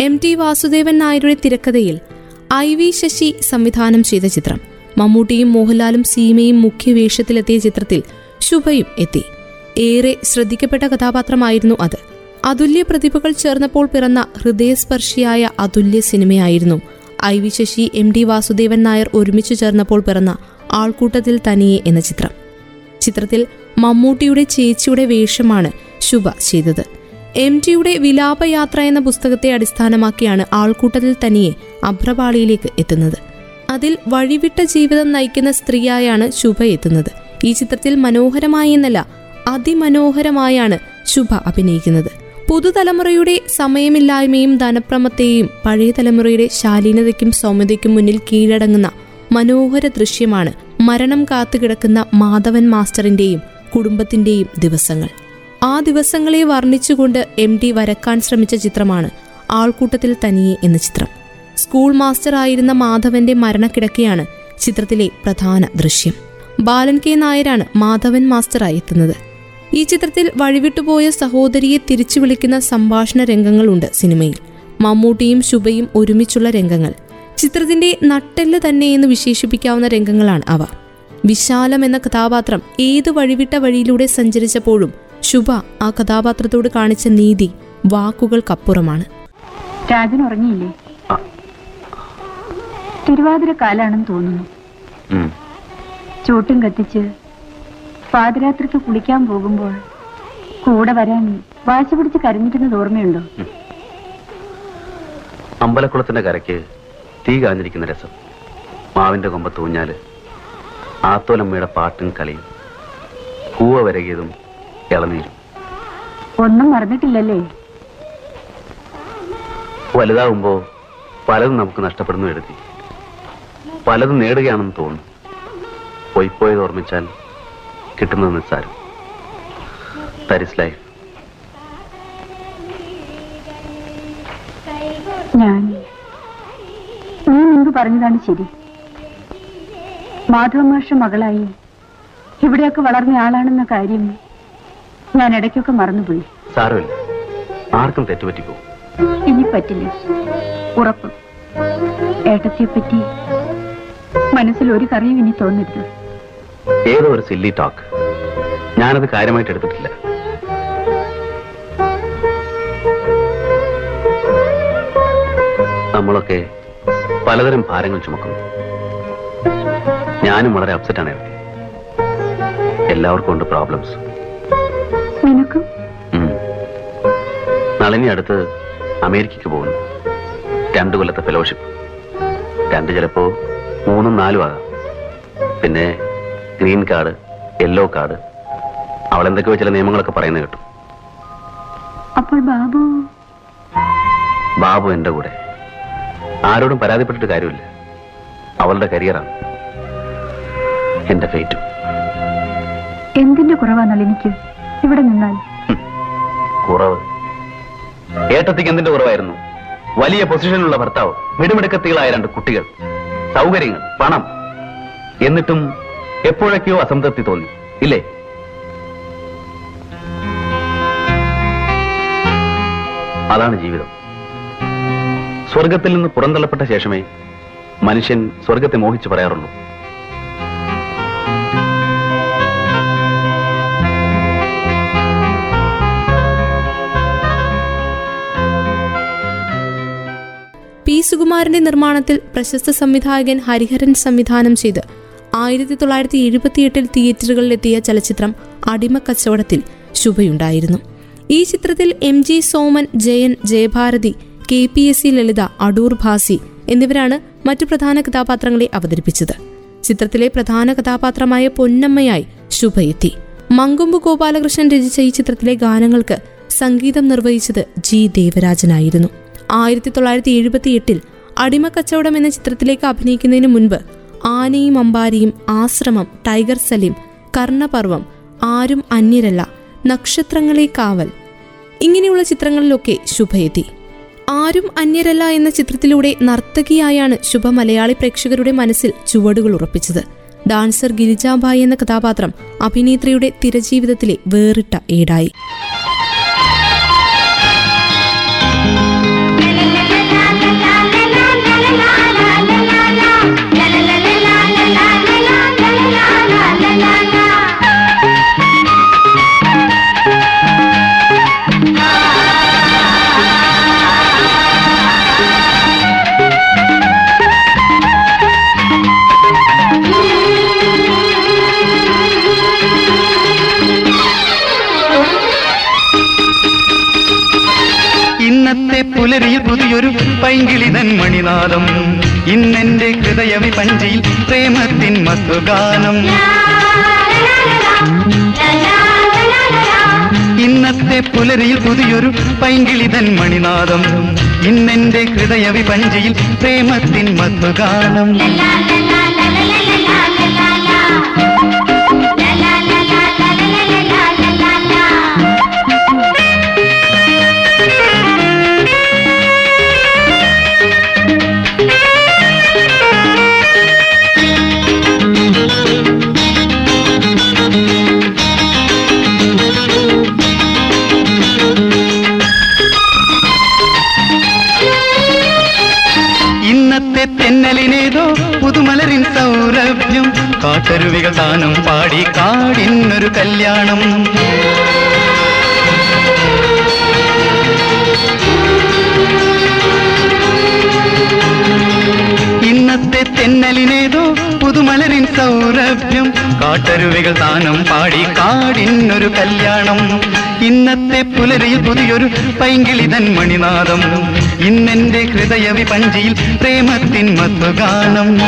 എം ടി വാസുദേവൻ നായരുടെ തിരക്കഥയിൽ ഐ വി ശശി സംവിധാനം ചെയ്ത ചിത്രം. മമ്മൂട്ടിയും മോഹൻലാലും സീമയും മുഖ്യവേഷത്തിലെത്തിയ ചിത്രത്തിൽ ശുഭയും എത്തി. ഏറെ ശ്രദ്ധിക്കപ്പെട്ട കഥാപാത്രമായിരുന്നു അത്. അതുല്യ പ്രതിഭകൾ ചേർന്നപ്പോൾ പിറന്ന ഹൃദയസ്പർശിയായ അതുല്യ സിനിമയായിരുന്നു I V Sasi M D Vasudevan Nair ഒരുമിച്ച് ചേർന്നപ്പോൾ പിറന്ന ആൾക്കൂട്ടത്തിൽ തനിയെ എന്ന ചിത്രം. ചിത്രത്തിൽ മമ്മൂട്ടിയുടെ ചേച്ചിയുടെ വേഷമാണ് ശുഭ ചെയ്തത്. എം ടിയുടെ വിലാപയാത്ര എന്ന പുസ്തകത്തെ അടിസ്ഥാനമാക്കിയാണ് ആൾക്കൂട്ടത്തിൽ തനിയെ അഭ്രപാളിയിലേക്ക് എത്തുന്നത്. അതിൽ വഴിവിട്ട ജീവിതം നയിക്കുന്ന സ്ത്രീയായാണ് ശുഭ എത്തുന്നത്. ഈ ചിത്രത്തിൽ മനോഹരമായി എന്നല്ല അതിമനോഹരമായാണ് ശുഭ അഭിനയിക്കുന്നത്. പുതുതലമുറയുടെ സമയമില്ലായ്മയും ധനപ്രമത്തെയും പഴയ തലമുറയുടെ ശാലീനതയ്ക്കും സൗമ്യതയ്ക്കും മുന്നിൽ കീഴടങ്ങുന്ന മനോഹര ദൃശ്യമാണ് മരണം കാത്തുകിടക്കുന്ന മാധവൻ മാസ്റ്ററിന്റെയും കുടുംബത്തിന്റെയും ദിവസങ്ങൾ. ആ ദിവസങ്ങളെ വർണിച്ചുകൊണ്ട് എം ഡി വരക്കാൻ ശ്രമിച്ച ചിത്രമാണ് ആൾക്കൂട്ടത്തിൽ തനിയെ എന്ന ചിത്രം. സ്കൂൾ മാസ്റ്റർ ആയിരുന്ന മാധവന്റെ മരണക്കിടക്കയാണ് ചിത്രത്തിലെ പ്രധാന ദൃശ്യം. ബാലൻ കെ നായരാണ് മാധവൻ മാസ്റ്ററായി എത്തുന്നത്. ഈ ചിത്രത്തിൽ വഴിവിട്ടുപോയ സഹോദരിയെ തിരിച്ചു വിളിക്കുന്ന സംഭാഷണ രംഗങ്ങളുണ്ട് സിനിമയിൽ. മമ്മൂട്ടിയും ശുഭയും ഒരുമിച്ചുള്ള രംഗങ്ങൾ. ചിത്രത്തിന്റെ നട്ടെല്ല് തന്നെ എന്ന് വിശേഷിപ്പിക്കാവുന്ന രംഗങ്ങളാണ് അവ. വിശാലം എന്ന കഥാപാത്രം ഏത് വഴിവിട്ട വഴിയിലൂടെ സഞ്ചരിച്ചപ്പോഴും ശുഭ ആ കഥാപാത്രത്തോട് കാണിച്ച നീതി വാക്കുകൾക്കപ്പുറമാണ്. രാജൻ ഉറങ്ങിയില്ലേ? തിരുവാതിര കാലാണെന്ന് തോന്നുന്നു. ചൂട്ടും കത്തിച്ച് പാതിരാത്രിക്ക് കുളിക്കാൻ പോകുമ്പോൾ കൂടെ വരാൻ വാശി പിടിച്ച് കരഞ്ഞിരുന്നത് ഓർമ്മയുണ്ടോ? അമ്പലക്കുളത്തിന്റെ കരയ്ക്ക് തീ കാഞ്ഞിരിക്കുന്ന രസം. മാവിന്റെ കൊമ്പ തൂഞ്ഞാൽ ആത്തോലമ്മയുടെ പാട്ടും കളിയും. കൂവ വരകിയതും ഇളനീരും ഒന്നും മറന്നിട്ടില്ലല്ലേ? വലുതാവുമ്പോ പലതും നമുക്ക് നഷ്ടപ്പെടുന്നു എഴുതി. പലതും നേടുകയാണെന്ന് തോന്നുന്നു. പോയി പോയിപ്പോയത് ഓർമ്മിച്ചാൽ കിട്ടുന്നത് നിസ്സാരം ദാറ്റ് ലൈഫ് ഞാൻ. നീ മുൻപ് പറഞ്ഞതാണ് ശരി. മാധവ മാഷ മകളായി. ഇവിടെയൊക്കെ വളർന്ന ആളാണെന്ന കാര്യം ഞാൻ ഇടയ്ക്കൊക്കെ മറന്നുപോയി സാരമില്ല. ആർക്കും തെറ്റുപറ്റിപ്പോ ഇനി പറ്റില്ല. ഉറപ്പ്. ഏട്ടത്തിയെ പറ്റി മനസ്സിൽ ഒരു കറിയും ഇനി തോന്നരുത്. ഏതോ ഒരു സില്ലി ടോക്ക് ഞാനത് കാര്യമായിട്ട് എടുത്തിട്ടില്ല. നമ്മളൊക്കെ പലതരം ഭാരങ്ങൾ ചുമക്കുന്നു. ഞാനും വളരെ അപ്സെറ്റാണ് എല്ലാവർക്കും ഉണ്ട് പ്രോബ്ലംസ് നളിനി അടുത്ത് അമേരിക്കയ്ക്ക് പോകുന്നു. രണ്ടു കൊല്ലത്തെ ഫെലോഷിപ്പ് രണ്ട് ചിലപ്പോ മൂന്നും നാലും ആകാം. പിന്നെ ഗ്രീൻ കാർഡ് യെല്ലോ കാർഡ് അവൾ എന്തൊക്കെയോ ചില നിയമങ്ങളൊക്കെ പറയുന്നത് കേട്ടു. അപ്പോൾ ബാബു? ബാബു എന്റെ കൂടെ. ആരോടും പരാതിപ്പെട്ടിട്ട് കാര്യമില്ല. അവളുടെ കരിയറാണ് എന്റെ ഫേറ്റും എന്തിന്റെ കുറവാണ് നളിനിക്ക് ഇവിടെ നിന്നാൽ? കുറവ്. ഏട്ടത്തിക്ക് എന്തിന്റെ കുറവായിരുന്നു? വലിയ പൊസിഷനിലുള്ള ഭർത്താവ് മിടുമിടുക്കത്തികളായ രണ്ട് കുട്ടികൾ. സൗകര്യങ്ങൾ പണം. എന്നിട്ടും എപ്പോഴൊക്കെയോ അസംതൃപ്തി തോന്നി. ഇല്ലേ? അതാണ് ജീവിതം. സ്വർഗത്തിൽ നിന്ന് പുറന്തള്ളപ്പെട്ട ശേഷമേ മനുഷ്യൻ സ്വർഗത്തെ മോഹിച്ചു പറയാറുള്ളൂ. സുകുമാരന്റെ നിർമ്മാണത്തിൽ പ്രശസ്ത സംവിധായകൻ ഹരിഹരൻ സംവിധാനം ചെയ്ത് ആയിരത്തി തൊള്ളായിരത്തി എഴുപത്തിയെട്ടിൽ തിയേറ്ററുകളിലെത്തിയ ചലച്ചിത്രം അടിമ കച്ചവടത്തിൽ ശുഭയുണ്ടായിരുന്നു. ഈ ചിത്രത്തിൽ M G Soman Jayan Jayabharathi K P S C Lalitha Adoor Bhasi എന്നിവരാണ് മറ്റു പ്രധാന കഥാപാത്രങ്ങളെ അവതരിപ്പിച്ചത്. ചിത്രത്തിലെ പ്രധാന കഥാപാത്രമായ പൊന്നമ്മയായി ശുഭയെത്തി. മങ്കൊമ്പ് ഗോപാലകൃഷ്ണൻ രചിച്ച ഈ ചിത്രത്തിലെ ഗാനങ്ങൾക്ക് സംഗീതം നിർവഹിച്ചത് ജി ദേവരാജനായിരുന്നു. ആയിരത്തി തൊള്ളായിരത്തി എഴുപത്തി എട്ടിൽ അടിമക്കച്ചവടം എന്ന ചിത്രത്തിലേക്ക് അഭിനയിക്കുന്നതിന് മുൻപ് ആനയും അമ്പാരിയും ആശ്രമം ടൈഗർ സലീം കർണപർവം ആരും അന്യരല്ല നക്ഷത്രങ്ങളെ കാവൽ. ഇങ്ങനെയുള്ള ചിത്രങ്ങളിലൊക്കെ ശുഭയെത്തി ആരും അന്യരല്ല എന്ന ചിത്രത്തിലൂടെ നർത്തകിയായാണ് ശുഭ മലയാളി പ്രേക്ഷകരുടെ മനസ്സിൽ ചുവടുകൾ ഉറപ്പിച്ചത്. ഡാൻസർ ഗിരിജാബായി എന്ന കഥാപാത്രം അഭിനേത്രിയുടെ തിരജീവിതത്തിലെ വേറിട്ട ഏടായി. പൈങ്കിളിതൻ മണിനാദം. ഇന്നെന്റെ ഹൃദയ വിപഞ്ചിയിൽ പ്രേമത്തിൻ മധുഗാനം. ഇന്നത്തെ പുലരിയിൽ പുതിയൊരു പൈങ്കിളിതൻ മണിനാദം. ഇന്നെന്റെ ഹൃദയ വിപഞ്ചിയിൽ പ്രേമത്തിൻ മധുഗാനം. താനും പാടി കാടിന്നൊരു കല്യാണം. ഇന്നത്തെ തെന്നലിനേതോ പുതുമലരിൻ സൗരഭ്യം. കാട്ടരുവികൾ താനം പാടി കാടിന്നൊരു കല്യാണം. ഇന്നത്തെ പുലരിയിൽ പുതിയൊരു പൈങ്കിളിതൻ മണിനാദം. ഇന്നെന്റെ ഹൃദയവി പഞ്ചിയിൽ പ്രേമത്തിൻ മധുഗാനം.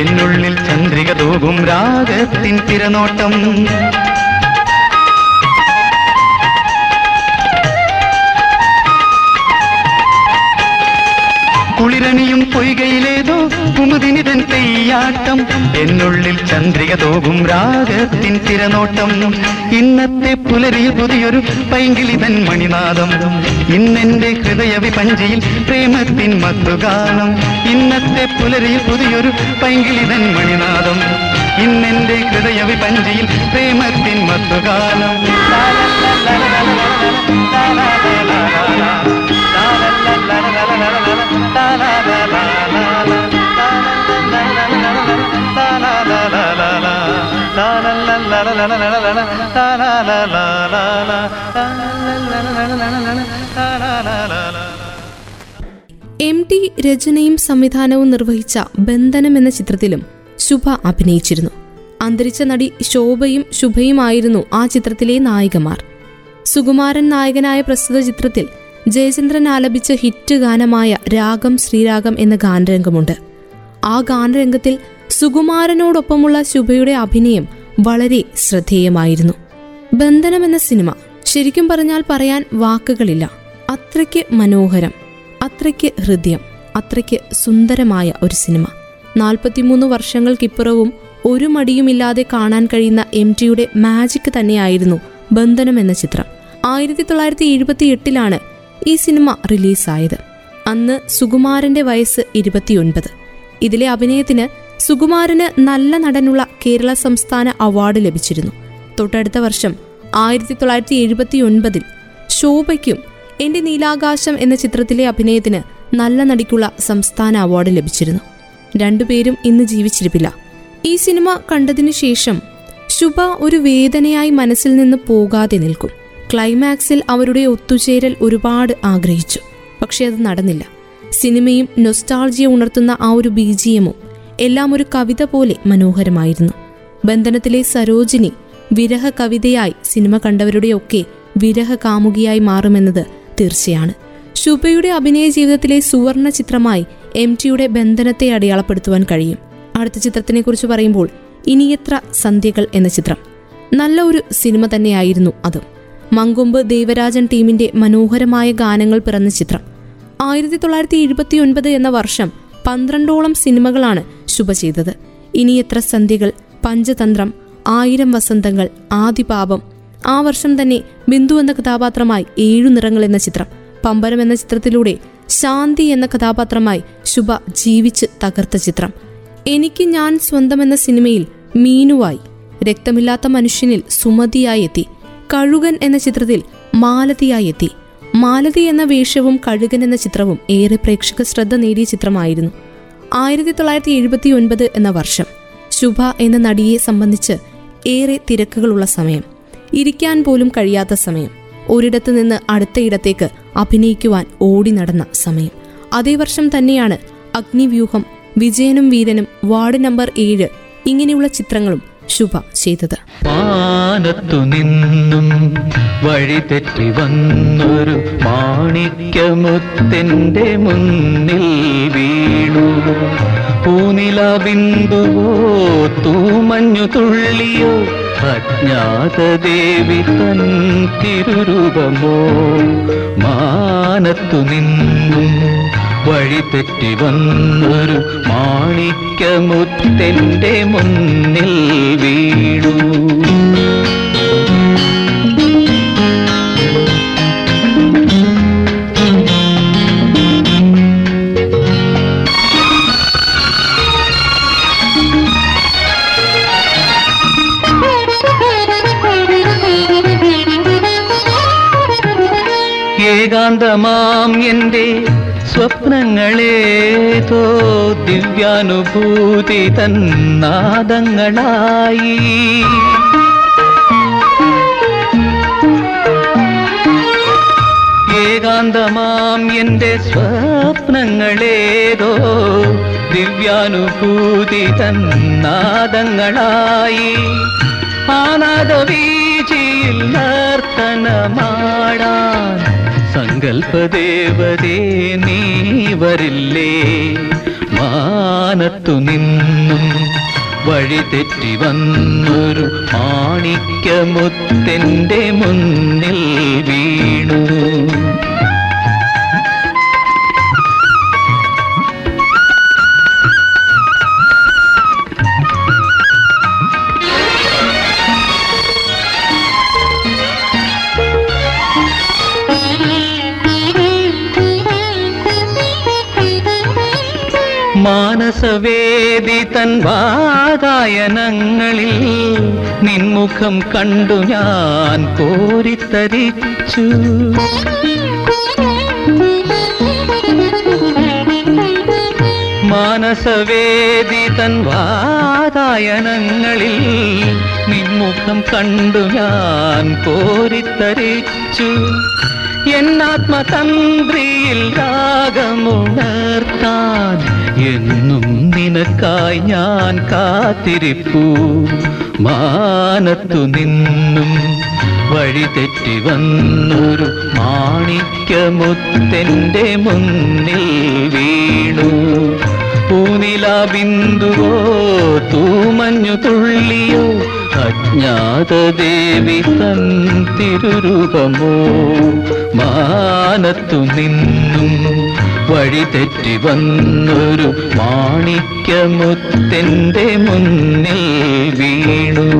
എന്നുള്ളിൽ ചന്ദ്രിക തൂകും രാഗത്തിൻ തിരനോട്ടം. കുളിരണിയും പൊയ്കയിലേതോ കുമുദിനിതൻ തെയ്യാട്ടം. എന്നുള്ളിൽ ചന്ദ്രിക തോകും രാഗത്തിൻ തിരനോട്ടം. ഇന്നത്തെ പുലരിയിൽ പുതിയൊരു പൈങ്കിളിതൻ മണിനാദം. ഇന്നെന്റെ ഹൃദയവി പഞ്ചിയിൽ പ്രേമത്തിൻ മധുഗാനം. ഇന്നത്തെ പുലരിയിൽ പുതിയൊരു പൈങ്കിളിതൻ മണിനാദം. ഇന്നെന്റെ ഹൃദയവി പഞ്ചിയിൽ പ്രേമത്തിൻ മധുഗാനം. എം ടി രചനയും സംവിധാനവും നിർവഹിച്ച ബന്ധനം എന്ന ചിത്രത്തിലും ശുഭ അഭിനയിച്ചിരുന്നു. അന്തരിച്ച നടി ശോഭയും ശുഭയുമായിരുന്നു ആ ചിത്രത്തിലെ നായികമാർ. സുകുമാരൻ നായകനായ പ്രസ്തുത ചിത്രത്തിൽ ജയചന്ദ്രൻ ആലപിച്ച ഹിറ്റ് ഗാനമായ രാഗം ശ്രീരാഗം എന്ന ഗാനരംഗമുണ്ട്. ആ ഗാനരംഗത്തിൽ സുകുമാരനോടൊപ്പമുള്ള ശുഭയുടെ അഭിനയം വളരെ ശ്രദ്ധേയമായിരുന്നു. ബന്ധനം എന്ന സിനിമ ശരിക്കും പറഞ്ഞാൽ പറയാൻ വാക്കുകളില്ല. അത്രയ്ക്ക് മനോഹരം അത്രയ്ക്ക് ഹൃദയം അത്രയ്ക്ക് സുന്ദരമായ ഒരു സിനിമ. നാൽപ്പത്തിമൂന്ന് വർഷങ്ങൾക്കിപ്പുറവും ഒരു മടിയുമില്ലാതെ കാണാൻ കഴിയുന്ന എം ടിയുടെ മാജിക് തന്നെയായിരുന്നു ബന്ധനം എന്ന ചിത്രം. ആയിരത്തി തൊള്ളായിരത്തി എഴുപത്തി എട്ടിലാണ് ഈ സിനിമ റിലീസായത്. അന്ന് സുകുമാരന്റെ വയസ്സ് ഇരുപത്തിയൊൻപത്. ഇതിലെ അഭിനയത്തിന് സുകുമാരന് നല്ല നടനുള്ള കേരള സംസ്ഥാന അവാർഡ് ലഭിച്ചിരുന്നു. തൊട്ടടുത്ത വർഷം ആയിരത്തി തൊള്ളായിരത്തി എഴുപത്തി ഒൻപതിൽ ശോഭയ്ക്കും എന്റെ നീലാകാശം എന്ന ചിത്രത്തിലെ അഭിനയത്തിന് നല്ല നടിക്കുള്ള സംസ്ഥാന അവാർഡ് ലഭിച്ചിരുന്നു. രണ്ടുപേരും ഇന്ന് ജീവിച്ചിരിപ്പില്ല. ഈ സിനിമ കണ്ടതിനു ശേഷം ശുഭ ഒരു വേദനയായി മനസ്സിൽ നിന്ന് പോകാതെ നിൽക്കും. ക്ലൈമാക്സിൽ അവരുടെ ഒത്തുചേരൽ ഒരുപാട് ആഗ്രഹിച്ചു. പക്ഷെ അത് നടന്നില്ല. സിനിമയും നൊസ്റ്റാൾജിയ ഉണർത്തുന്ന ആ ഒരു ബീജിയമും എല്ലാം ഒരു കവിത പോലെ മനോഹരമായിരുന്നു. ബന്ധനത്തിലെ സരോജിനി വിരഹ കവിതയായി സിനിമ കണ്ടവരുടെയൊക്കെ വിരഹ കാമുകിയായി മാറുമെന്നത് തീർച്ചയാണ്. ശുഭയുടെ അഭിനയ ജീവിതത്തിലെ സുവർണ ചിത്രമായി എം ടിയുടെ ബന്ധനത്തെ അടയാളപ്പെടുത്തുവാൻ കഴിയും. അടുത്ത ചിത്രത്തിനെക്കുറിച്ച് പറയുമ്പോൾ ഇനിയത്ര സന്ധ്യകൾ എന്ന ചിത്രം. നല്ല ഒരു സിനിമ തന്നെയായിരുന്നു അത്. മങ്കൊമ്പ് ദേവരാജൻ ടീമിന്റെ മനോഹരമായ ഗാനങ്ങൾ പിറന്ന ചിത്രം. ആയിരത്തി തൊള്ളായിരത്തി എഴുപത്തി ഒൻപത് എന്ന വർഷം പന്ത്രണ്ടോളം സിനിമകളാണ് ശുഭ ചെയ്തത്. ഇനി എത്ര സന്ധ്യകൾ പഞ്ചതന്ത്രം ആയിരം വസന്തങ്ങൾ ആദിപാപം. ആ വർഷം തന്നെ ബിന്ദു എന്ന കഥാപാത്രമായി ഏഴു നിറങ്ങൾ എന്ന ചിത്രം പമ്പരം എന്ന ചിത്രത്തിലൂടെ ശാന്തി എന്ന കഥാപാത്രമായി ശുഭ ജീവിച്ച് തകർത്ത ചിത്രം. എനിക്ക് ഞാൻ സ്വന്തം എന്ന സിനിമയിൽ മീനുവായി രക്തമില്ലാത്ത മനുഷ്യനിൽ സുമതിയായി എത്തി കഴുകൻ എന്ന ചിത്രത്തിൽ മാലതിയായി എത്തി മാലതി എന്ന വേഷവും കഴുകൻ എന്ന ചിത്രവും ഏറെ പ്രേക്ഷക ശ്രദ്ധ നേടിയ ചിത്രമായിരുന്നു. ആയിരത്തി തൊള്ളായിരത്തി എഴുപത്തി ഒൻപത് എന്ന വർഷം ശുഭ എന്ന നടിയെ സംബന്ധിച്ച് ഏറെ തിരക്കുകളുള്ള സമയം ഇരിക്കാൻ പോലും കഴിയാത്ത സമയം ഒരിടത്ത് നിന്ന് അടുത്തയിടത്തേക്ക് അഭിനയിക്കുവാൻ ഓടി നടന്ന സമയം. അതേ വർഷം തന്നെയാണ് അഗ്നിവ്യൂഹം വിജയനും വീരനും വാർഡ് നമ്പർ ഏഴ് ഇങ്ങനെയുള്ള ചിത്രങ്ങളും ശുഭ ചെയ്തത്. മാനത്തു നിന്നും വഴി തെറ്റി വന്നൊരു മാണിക്യമുത്തിന്റെ മുന്നിൽ വീണു. പൂനില ബിന്ദുവോ തൂമഞ്ഞു തുള്ളിയോ അജ്ഞാത ദേവി തൻ തിരുരൂപമോ? മാനത്തു നിന്നും വഴി തെറ്റി വന്നൊരു മാണിക്യമുത്തെന്റെ മുന്നിൽ വീടു ഏകാന്തമാം എന്റെ സ്വപ്നങ്ങളേതോ ദിവ്യാനുഭൂതി തന്നാദങ്ങളായി. ഏകാന്തമാം എന്റെ സ്വപ്നങ്ങളേതോ ദിവ്യാനുഭൂതി തന്നാദങ്ങളായി. ആനാദവീചിയിൽ നർത്തനമാടാൻ സങ്കൽപ്പദേവതേ നീ വരില്ലേ? മാനത്തു നിന്നും വഴി തെറ്റി വന്നൊരു മാണിക്യമുത്തെന്റെ മുന്നിൽ വീണു. തൻ വാതായനങ്ങളിൽ നിൻമുഖം കണ്ടു ഞാൻ കോരിത്തരിച്ചു. മാനസവേദി തൻ വാതായനങ്ങളിൽ നിൻമുഖം കണ്ടു ഞാൻ കോരിത്തരിച്ചു. എന്നാത്മതന്ത്രിയിൽ രാഗമുണർത്താൻ എന്നും നിനക്കായി ഞാൻ കാത്തിരിപ്പൂ. മാനത്തു നിന്നും വഴി തെറ്റി വന്നൊരു മാണിക്യമുത്തെന്റെ മുന്നിൽ വീണു. പൂനില ബിന്ദുവോ തൂമഞ്ഞു തുള്ളിയോ അജ്ഞാത സന്തിരുരൂപമോ മാനത്തു നിന്നും വഴി തെറ്റി വന്നൊരു മാണിക്യമുത്തിന്റെ മുന്നിൽ വീണു.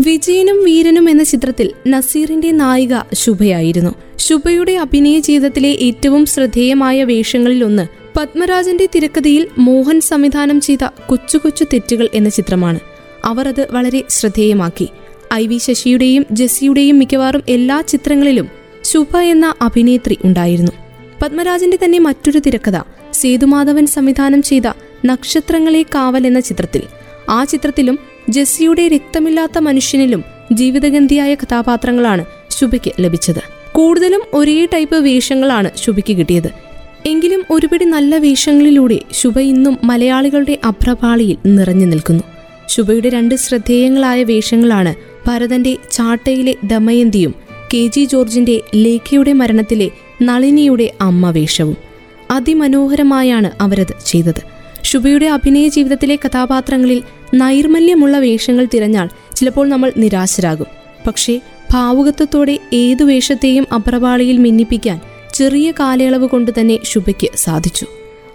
വിജയനും വീരനും എന്ന ചിത്രത്തിൽ നസീറിന്റെ നായിക ശുഭയായിരുന്നു. ശുഭയുടെ അഭിനയ ജീവിതത്തിലെ ഏറ്റവും ശ്രദ്ധേയമായ വേഷങ്ങളിൽ ഒന്ന് പത്മരാജന്റെ തിരക്കഥയിൽ മോഹൻ സംവിധാനം ചെയ്ത കൊച്ചു കൊച്ചു തെറ്റുകൾ എന്ന ചിത്രമാണ്. അവർ അത് വളരെ ശ്രദ്ധേയമാക്കി. ഐ വി ശശിയുടെയും ജെസ്സിയുടെയും മിക്കവാറും എല്ലാ ചിത്രങ്ങളിലും ശുഭ എന്ന അഭിനേത്രി ഉണ്ടായിരുന്നു. പത്മരാജന്റെ തന്നെ മറ്റൊരു തിരക്കഥ സേതുമാധവൻ സംവിധാനം ചെയ്ത നക്ഷത്രങ്ങളെ കാവൽ എന്ന ചിത്രത്തിൽ. ആ ചിത്രത്തിലും ജെസ്സിയുടെ രക്തമില്ലാത്ത മനുഷ്യനിലും ജീവിതഗന്ധിയായ കഥാപാത്രങ്ങളാണ് ശുഭയ്ക്ക് ലഭിച്ചത്. കൂടുതലും ഒരേ ടൈപ്പ് വേഷങ്ങളാണ് ശുഭയ്ക്ക് കിട്ടിയത്. എങ്കിലും ഒരുപിടി നല്ല വേഷങ്ങളിലൂടെ ശുഭ ഇന്നും മലയാളികളുടെ അഭ്രപാളിയിൽ നിറഞ്ഞു നിൽക്കുന്നു. ശുഭയുടെ രണ്ട് ശ്രദ്ധേയങ്ങളായ വേഷങ്ങളാണ് ഭരതന്റെ ചാട്ടയിലെ ദമയന്തിയും കെ ജി ജോർജിന്റെ ലേഖയുടെ മരണത്തിലെ നളിനിയുടെ അമ്മ വേഷവും. അതിമനോഹരമായാണ് അവരത് ചെയ്തത്. ശുഭയുടെ അഭിനയ ജീവിതത്തിലെ കഥാപാത്രങ്ങളിൽ നൈർമല്യമുള്ള വേഷങ്ങൾ തിരഞ്ഞാൽ ചിലപ്പോൾ നമ്മൾ നിരാശരാകും. പക്ഷേ ഭാവുകത്വത്തോടെ ഏതു വേഷത്തെയും അപ്രപാളിയിൽ മിന്നിപ്പിക്കാൻ ചെറിയ കാലയളവ് കൊണ്ട് തന്നെ ശുഭയ്ക്ക് സാധിച്ചു.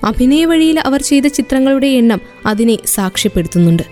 അഭിനയ വഴിയിൽ അവർ ചെയ്ത ചിത്രങ്ങളുടെ എണ്ണം അതിനെ സാക്ഷ്യപ്പെടുത്തുന്നുണ്ട്.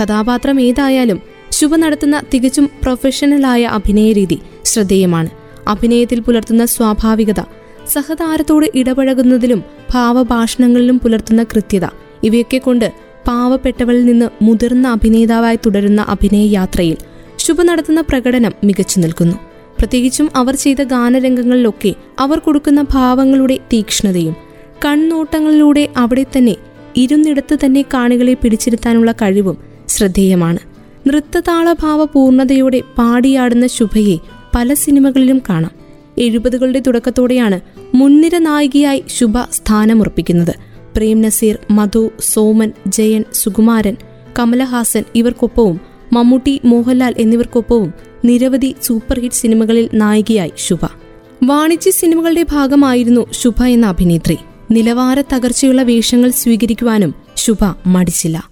കഥാപാത്രം ഏതായാലും ശുഭ നടത്തുന്ന തികച്ചും പ്രൊഫഷണലായ അഭിനയ രീതി ശ്രദ്ധേയമാണ്. അഭിനയത്തിൽ പുലർത്തുന്ന സ്വാഭാവികത സഹതാരത്തോട് ഇടപഴകുന്നതിലും ഭാവഭാഷണങ്ങളിലും പുലർത്തുന്ന കൃത്യത ഇവയൊക്കെ കൊണ്ട് പാവപ്പെട്ടവളിൽ നിന്ന് മുതിർന്ന അഭിനേതാവായി തുടരുന്ന അഭിനയ യാത്രയിൽ ശുഭ നടത്തുന്ന പ്രകടനം മികച്ചു നിൽക്കുന്നു. പ്രത്യേകിച്ചും അവർ ചെയ്ത ഗാനരംഗങ്ങളിലൊക്കെ അവർ കൊടുക്കുന്ന ഭാവങ്ങളുടെ തീക്ഷ്ണതയും കണ്ണോട്ടങ്ങളിലൂടെ അവിടെ തന്നെ ഇരുന്നിടത്ത് തന്നെ കാണികളെ പിടിച്ചിരുത്താനുള്ള കഴിവും ശ്രദ്ധേയമാണ്. നൃത്തതാളഭാവ പൂർണതയോടെ പാടിയാടുന്ന ശുഭയെ പല സിനിമകളിലും കാണാം. എഴുപതുകളുടെ തുടക്കത്തോടെയാണ് മുൻനിര നായികയായി ശുഭ സ്ഥാനമുറപ്പിക്കുന്നത്. പ്രേം നസീർ മധു സോമൻ ജയൻ സുകുമാരൻ കമലഹാസൻ ഇവർക്കൊപ്പവും മമ്മൂട്ടി മോഹൻലാൽ എന്നിവർക്കൊപ്പവും നിരവധി സൂപ്പർ ഹിറ്റ് സിനിമകളിൽ നായികയായി ശുഭ. വാണിജ്യ സിനിമകളുടെ ഭാഗമായിരുന്നു ശുഭ എന്ന അഭിനേത്രി. നിലവാര തകർച്ചയുള്ള വേഷങ്ങൾ സ്വീകരിക്കുവാനും ശുഭ മടിച്ചില്ല.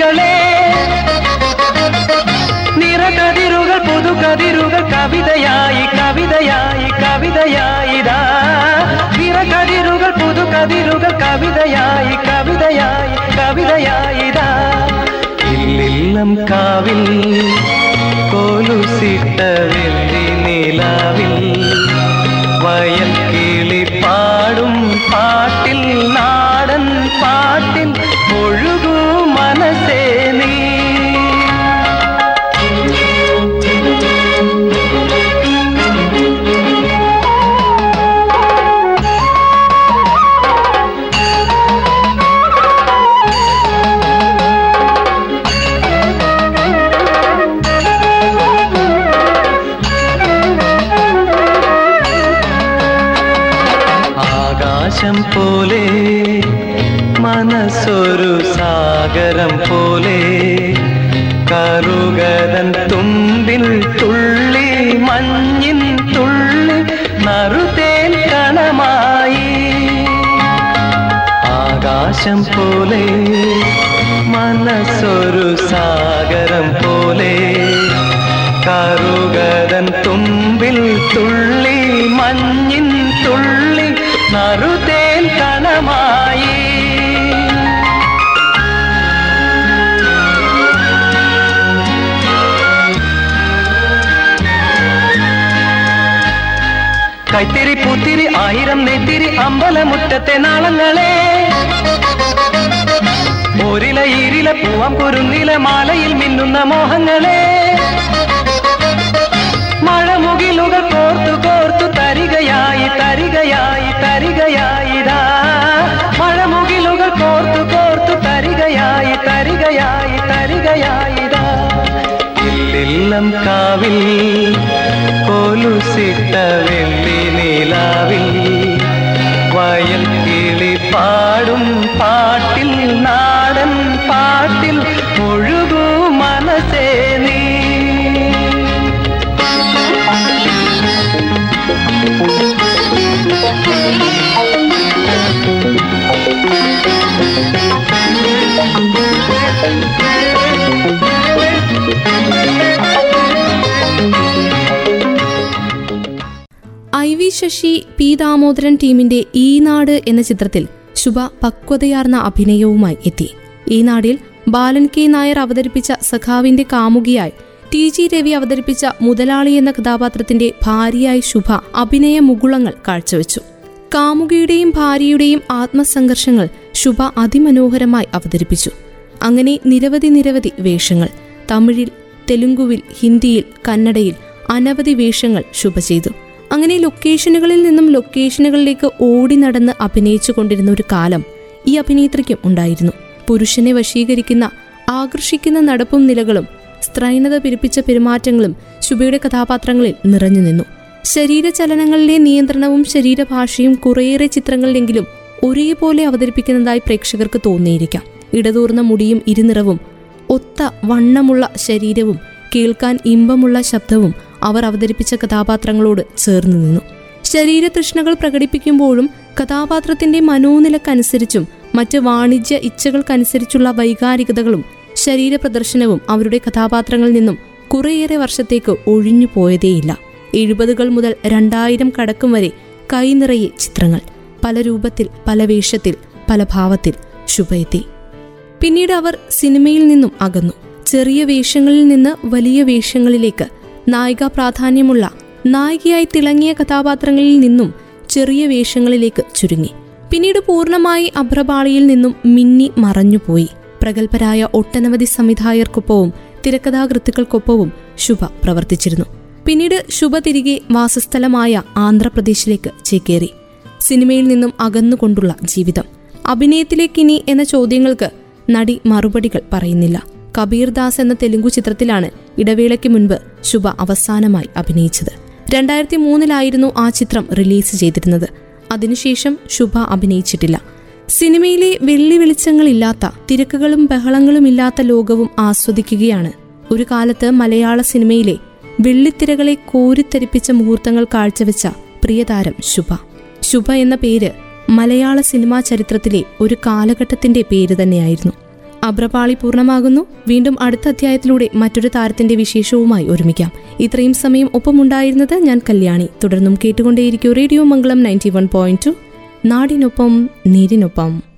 തുമ്പികളെ നിറകതിരുകൾ പുതുകതിരുകൾ കവിതയായി കവിതയായി കവിതയായിതാ നിറകതിരുകൾ പുതുകതിരുകൾ കവിതയായി കവിതയായി കവിതയായിതാ ഇല്ലില്ലം കാവിൽ കോലുസിട്ട വെള്ളി നിലാവിൽ വയൽ മനസ്സൊരു സാഗരം പോലെ. കറുകരൻ തുമ്പിൽ തുള്ളി മഞ്ഞിൻ തുള്ളി നറുതേൻ കണമായി കൈത്തിരി പുത്തിരി ആയിരം നെത്തിരി അമ്പലമുറ്റത്തെ നാളങ്ങളെ. ഇരില പൂവം കുരുന്നില മാലയിൽ മിന്നുന്ന മോഹങ്ങളെ. മഴമുകിലുകൾ കോർത്തു കോർത്തു തരികയായി തരികയായി തരികയായിതാ മഴമുകിലുകൾ കോർത്തു കോർത്തു തരികയായി തരികയായി തരികയായി കാവിൽ കോലുസിട്ട വെള്ളി I V Sasi P Damodaran ടീമിന്റെ ഈ നാട് എന്ന ചിത്രത്തിൽ ശുഭ പക്വതയാർന്ന അഭിനയവുമായി എത്തി. ഈ നാടിൽ ബാലൻ കെ നായർ അവതരിപ്പിച്ച സഖാവിന്റെ കാമുകിയായി ടി ജി രവി അവതരിപ്പിച്ച മുതലാളി എന്ന കഥാപാത്രത്തിന്റെ ഭാര്യയായി ശുഭ അഭിനയ മുകുളങ്ങൾ കാഴ്ചവെച്ചു. കാമുകിയുടെയും ഭാര്യയുടെയും ആത്മസംഘർഷങ്ങൾ ശുഭ അതിമനോഹരമായി അവതരിപ്പിച്ചു. അങ്ങനെ നിരവധി നിരവധി വേഷങ്ങൾ. തമിഴിൽ തെലുങ്കുവിൽ ഹിന്ദിയിൽ കന്നഡയിൽ അനവധി വേഷങ്ങൾ ശുഭ ചെയ്തു. അങ്ങനെ ലൊക്കേഷനുകളിൽ നിന്നും ലൊക്കേഷനുകളിലേക്ക് ഓടി നടന്ന് അഭിനയിച്ചു കൊണ്ടിരുന്ന ഒരു കാലം ഈ അഭിനേത്രിക്കും ഉണ്ടായിരുന്നു. പുരുഷനെ വശീകരിക്കുന്ന ആകർഷിക്കുന്ന നടപ്പും നിലകളും സ്ത്രൈണത പിരിപ്പിച്ച പെരുമാറ്റങ്ങളും ശുഭയുടെ കഥാപാത്രങ്ങളിൽ നിറഞ്ഞു നിന്നു. ശരീരചലനങ്ങളിലെ നിയന്ത്രണവും ശരീരഭാഷയും കുറേയേറെ ചിത്രങ്ങളിലെങ്കിലും ഒരേപോലെ അവതരിപ്പിക്കുന്നതായി പ്രേക്ഷകർക്ക് തോന്നിയിരിക്കാം. ഇടതൂർന്ന മുടിയും ഇരുനിറവും ഒത്ത വണ്ണമുള്ള ശരീരവും കേൾക്കാൻ ഇമ്പമുള്ള ശബ്ദവും അവർ അവതരിപ്പിച്ച കഥാപാത്രങ്ങളോട് ചേർന്നു നിന്നു. ശരീരതൃഷ്ണകൾ പ്രകടിപ്പിക്കുമ്പോഴും കഥാപാത്രത്തിന്റെ മനോനിലക്കനുസരിച്ചും മറ്റ് വാണിജ്യ ഇച്ഛകൾക്കനുസരിച്ചുള്ള വൈകാരികതകളും ശരീര പ്രദർശനവും അവരുടെ കഥാപാത്രങ്ങളിൽ നിന്നും കുറേയേറെ വർഷത്തേക്ക് ഒഴിഞ്ഞു പോയതേയില്ല. എഴുപതുകൾ മുതൽ രണ്ടായിരം കടക്കും വരെ കൈനിറയെ ചിത്രങ്ങൾ പല രൂപത്തിൽ പല വേഷത്തിൽ പല ഭാവത്തിൽ ശുഭയെത്തി. പിന്നീട് അവർ സിനിമയിൽ നിന്നും അകന്നു. ചെറിയ വേഷങ്ങളിൽ നിന്ന് വലിയ വേഷങ്ങളിലേക്ക്. നായിക പ്രാധാന്യമുള്ള നായികയായി തിളങ്ങിയ കഥാപാത്രങ്ങളിൽ നിന്നും ചെറിയ വേഷങ്ങളിലേക്ക് ചുരുങ്ങി. പിന്നീട് പൂർണമായി അഭ്രപാളിയിൽ നിന്നും മിന്നി മറഞ്ഞുപോയി. പ്രഗത്ഭരായ ഒട്ടനവധി സംവിധായകർക്കൊപ്പവും തിരക്കഥാകൃത്തുക്കൾക്കൊപ്പവും ശുഭ പ്രവർത്തിച്ചിരുന്നു. പിന്നീട് ശുഭ തിരികെ വാസസ്ഥലമായ ആന്ധ്രാപ്രദേശിലേക്ക് ചേക്കേറി. സിനിമയിൽ നിന്നും അകന്നുകൊണ്ടുള്ള ജീവിതം. അഭിനയത്തിലേക്കിനി എന്ന ചോദ്യങ്ങൾക്ക് നടി മറുപടികൾ പറയുന്നില്ല. കബീർദാസ് എന്ന തെലുങ്കു ചിത്രത്തിലാണ് ഇടവേളയ്ക്ക് മുൻപ് ശുഭ അവസാനമായി അഭിനയിച്ചത്. രണ്ടായിരത്തി മൂന്നിലായിരുന്നു ആ ചിത്രം റിലീസ് ചെയ്തിരുന്നത്. അതിനുശേഷം ശുഭ അഭിനയിച്ചിട്ടില്ല. സിനിമയിലെ വെള്ളി വെളിച്ചങ്ങളില്ലാത്ത തിരക്കുകളും ബഹളങ്ങളും ഇല്ലാത്ത ലോകവും ആസ്വദിക്കുകയാണ്. ഒരു കാലത്ത് മലയാള സിനിമയിലെ വെള്ളിത്തിരകളെ കോരിത്തരിപ്പിച്ച മുഹൂർത്തങ്ങൾ കാഴ്ചവെച്ച പ്രിയതാരം ശുഭ. ശുഭ എന്ന പേര് മലയാള സിനിമാ ചരിത്രത്തിലെ ഒരു കാലഘട്ടത്തിന്റെ പേര് തന്നെയായിരുന്നു. അബ്രപാളി പൂർണമാകുന്നു. വീണ്ടും അടുത്ത അധ്യായത്തിലൂടെ മറ്റൊരു താരത്തിന്റെ വിശേഷവുമായി ഒരുമിക്കാം. ഇത്രയും സമയം ഒപ്പമുണ്ടായിരുന്നത് ഞാൻ കല്യാണി. തുടർന്നും കേട്ടുകൊണ്ടേയിരിക്കും radio Mangalam ninety one point two. നാടിനൊപ്പം നീരിനൊപ്പം.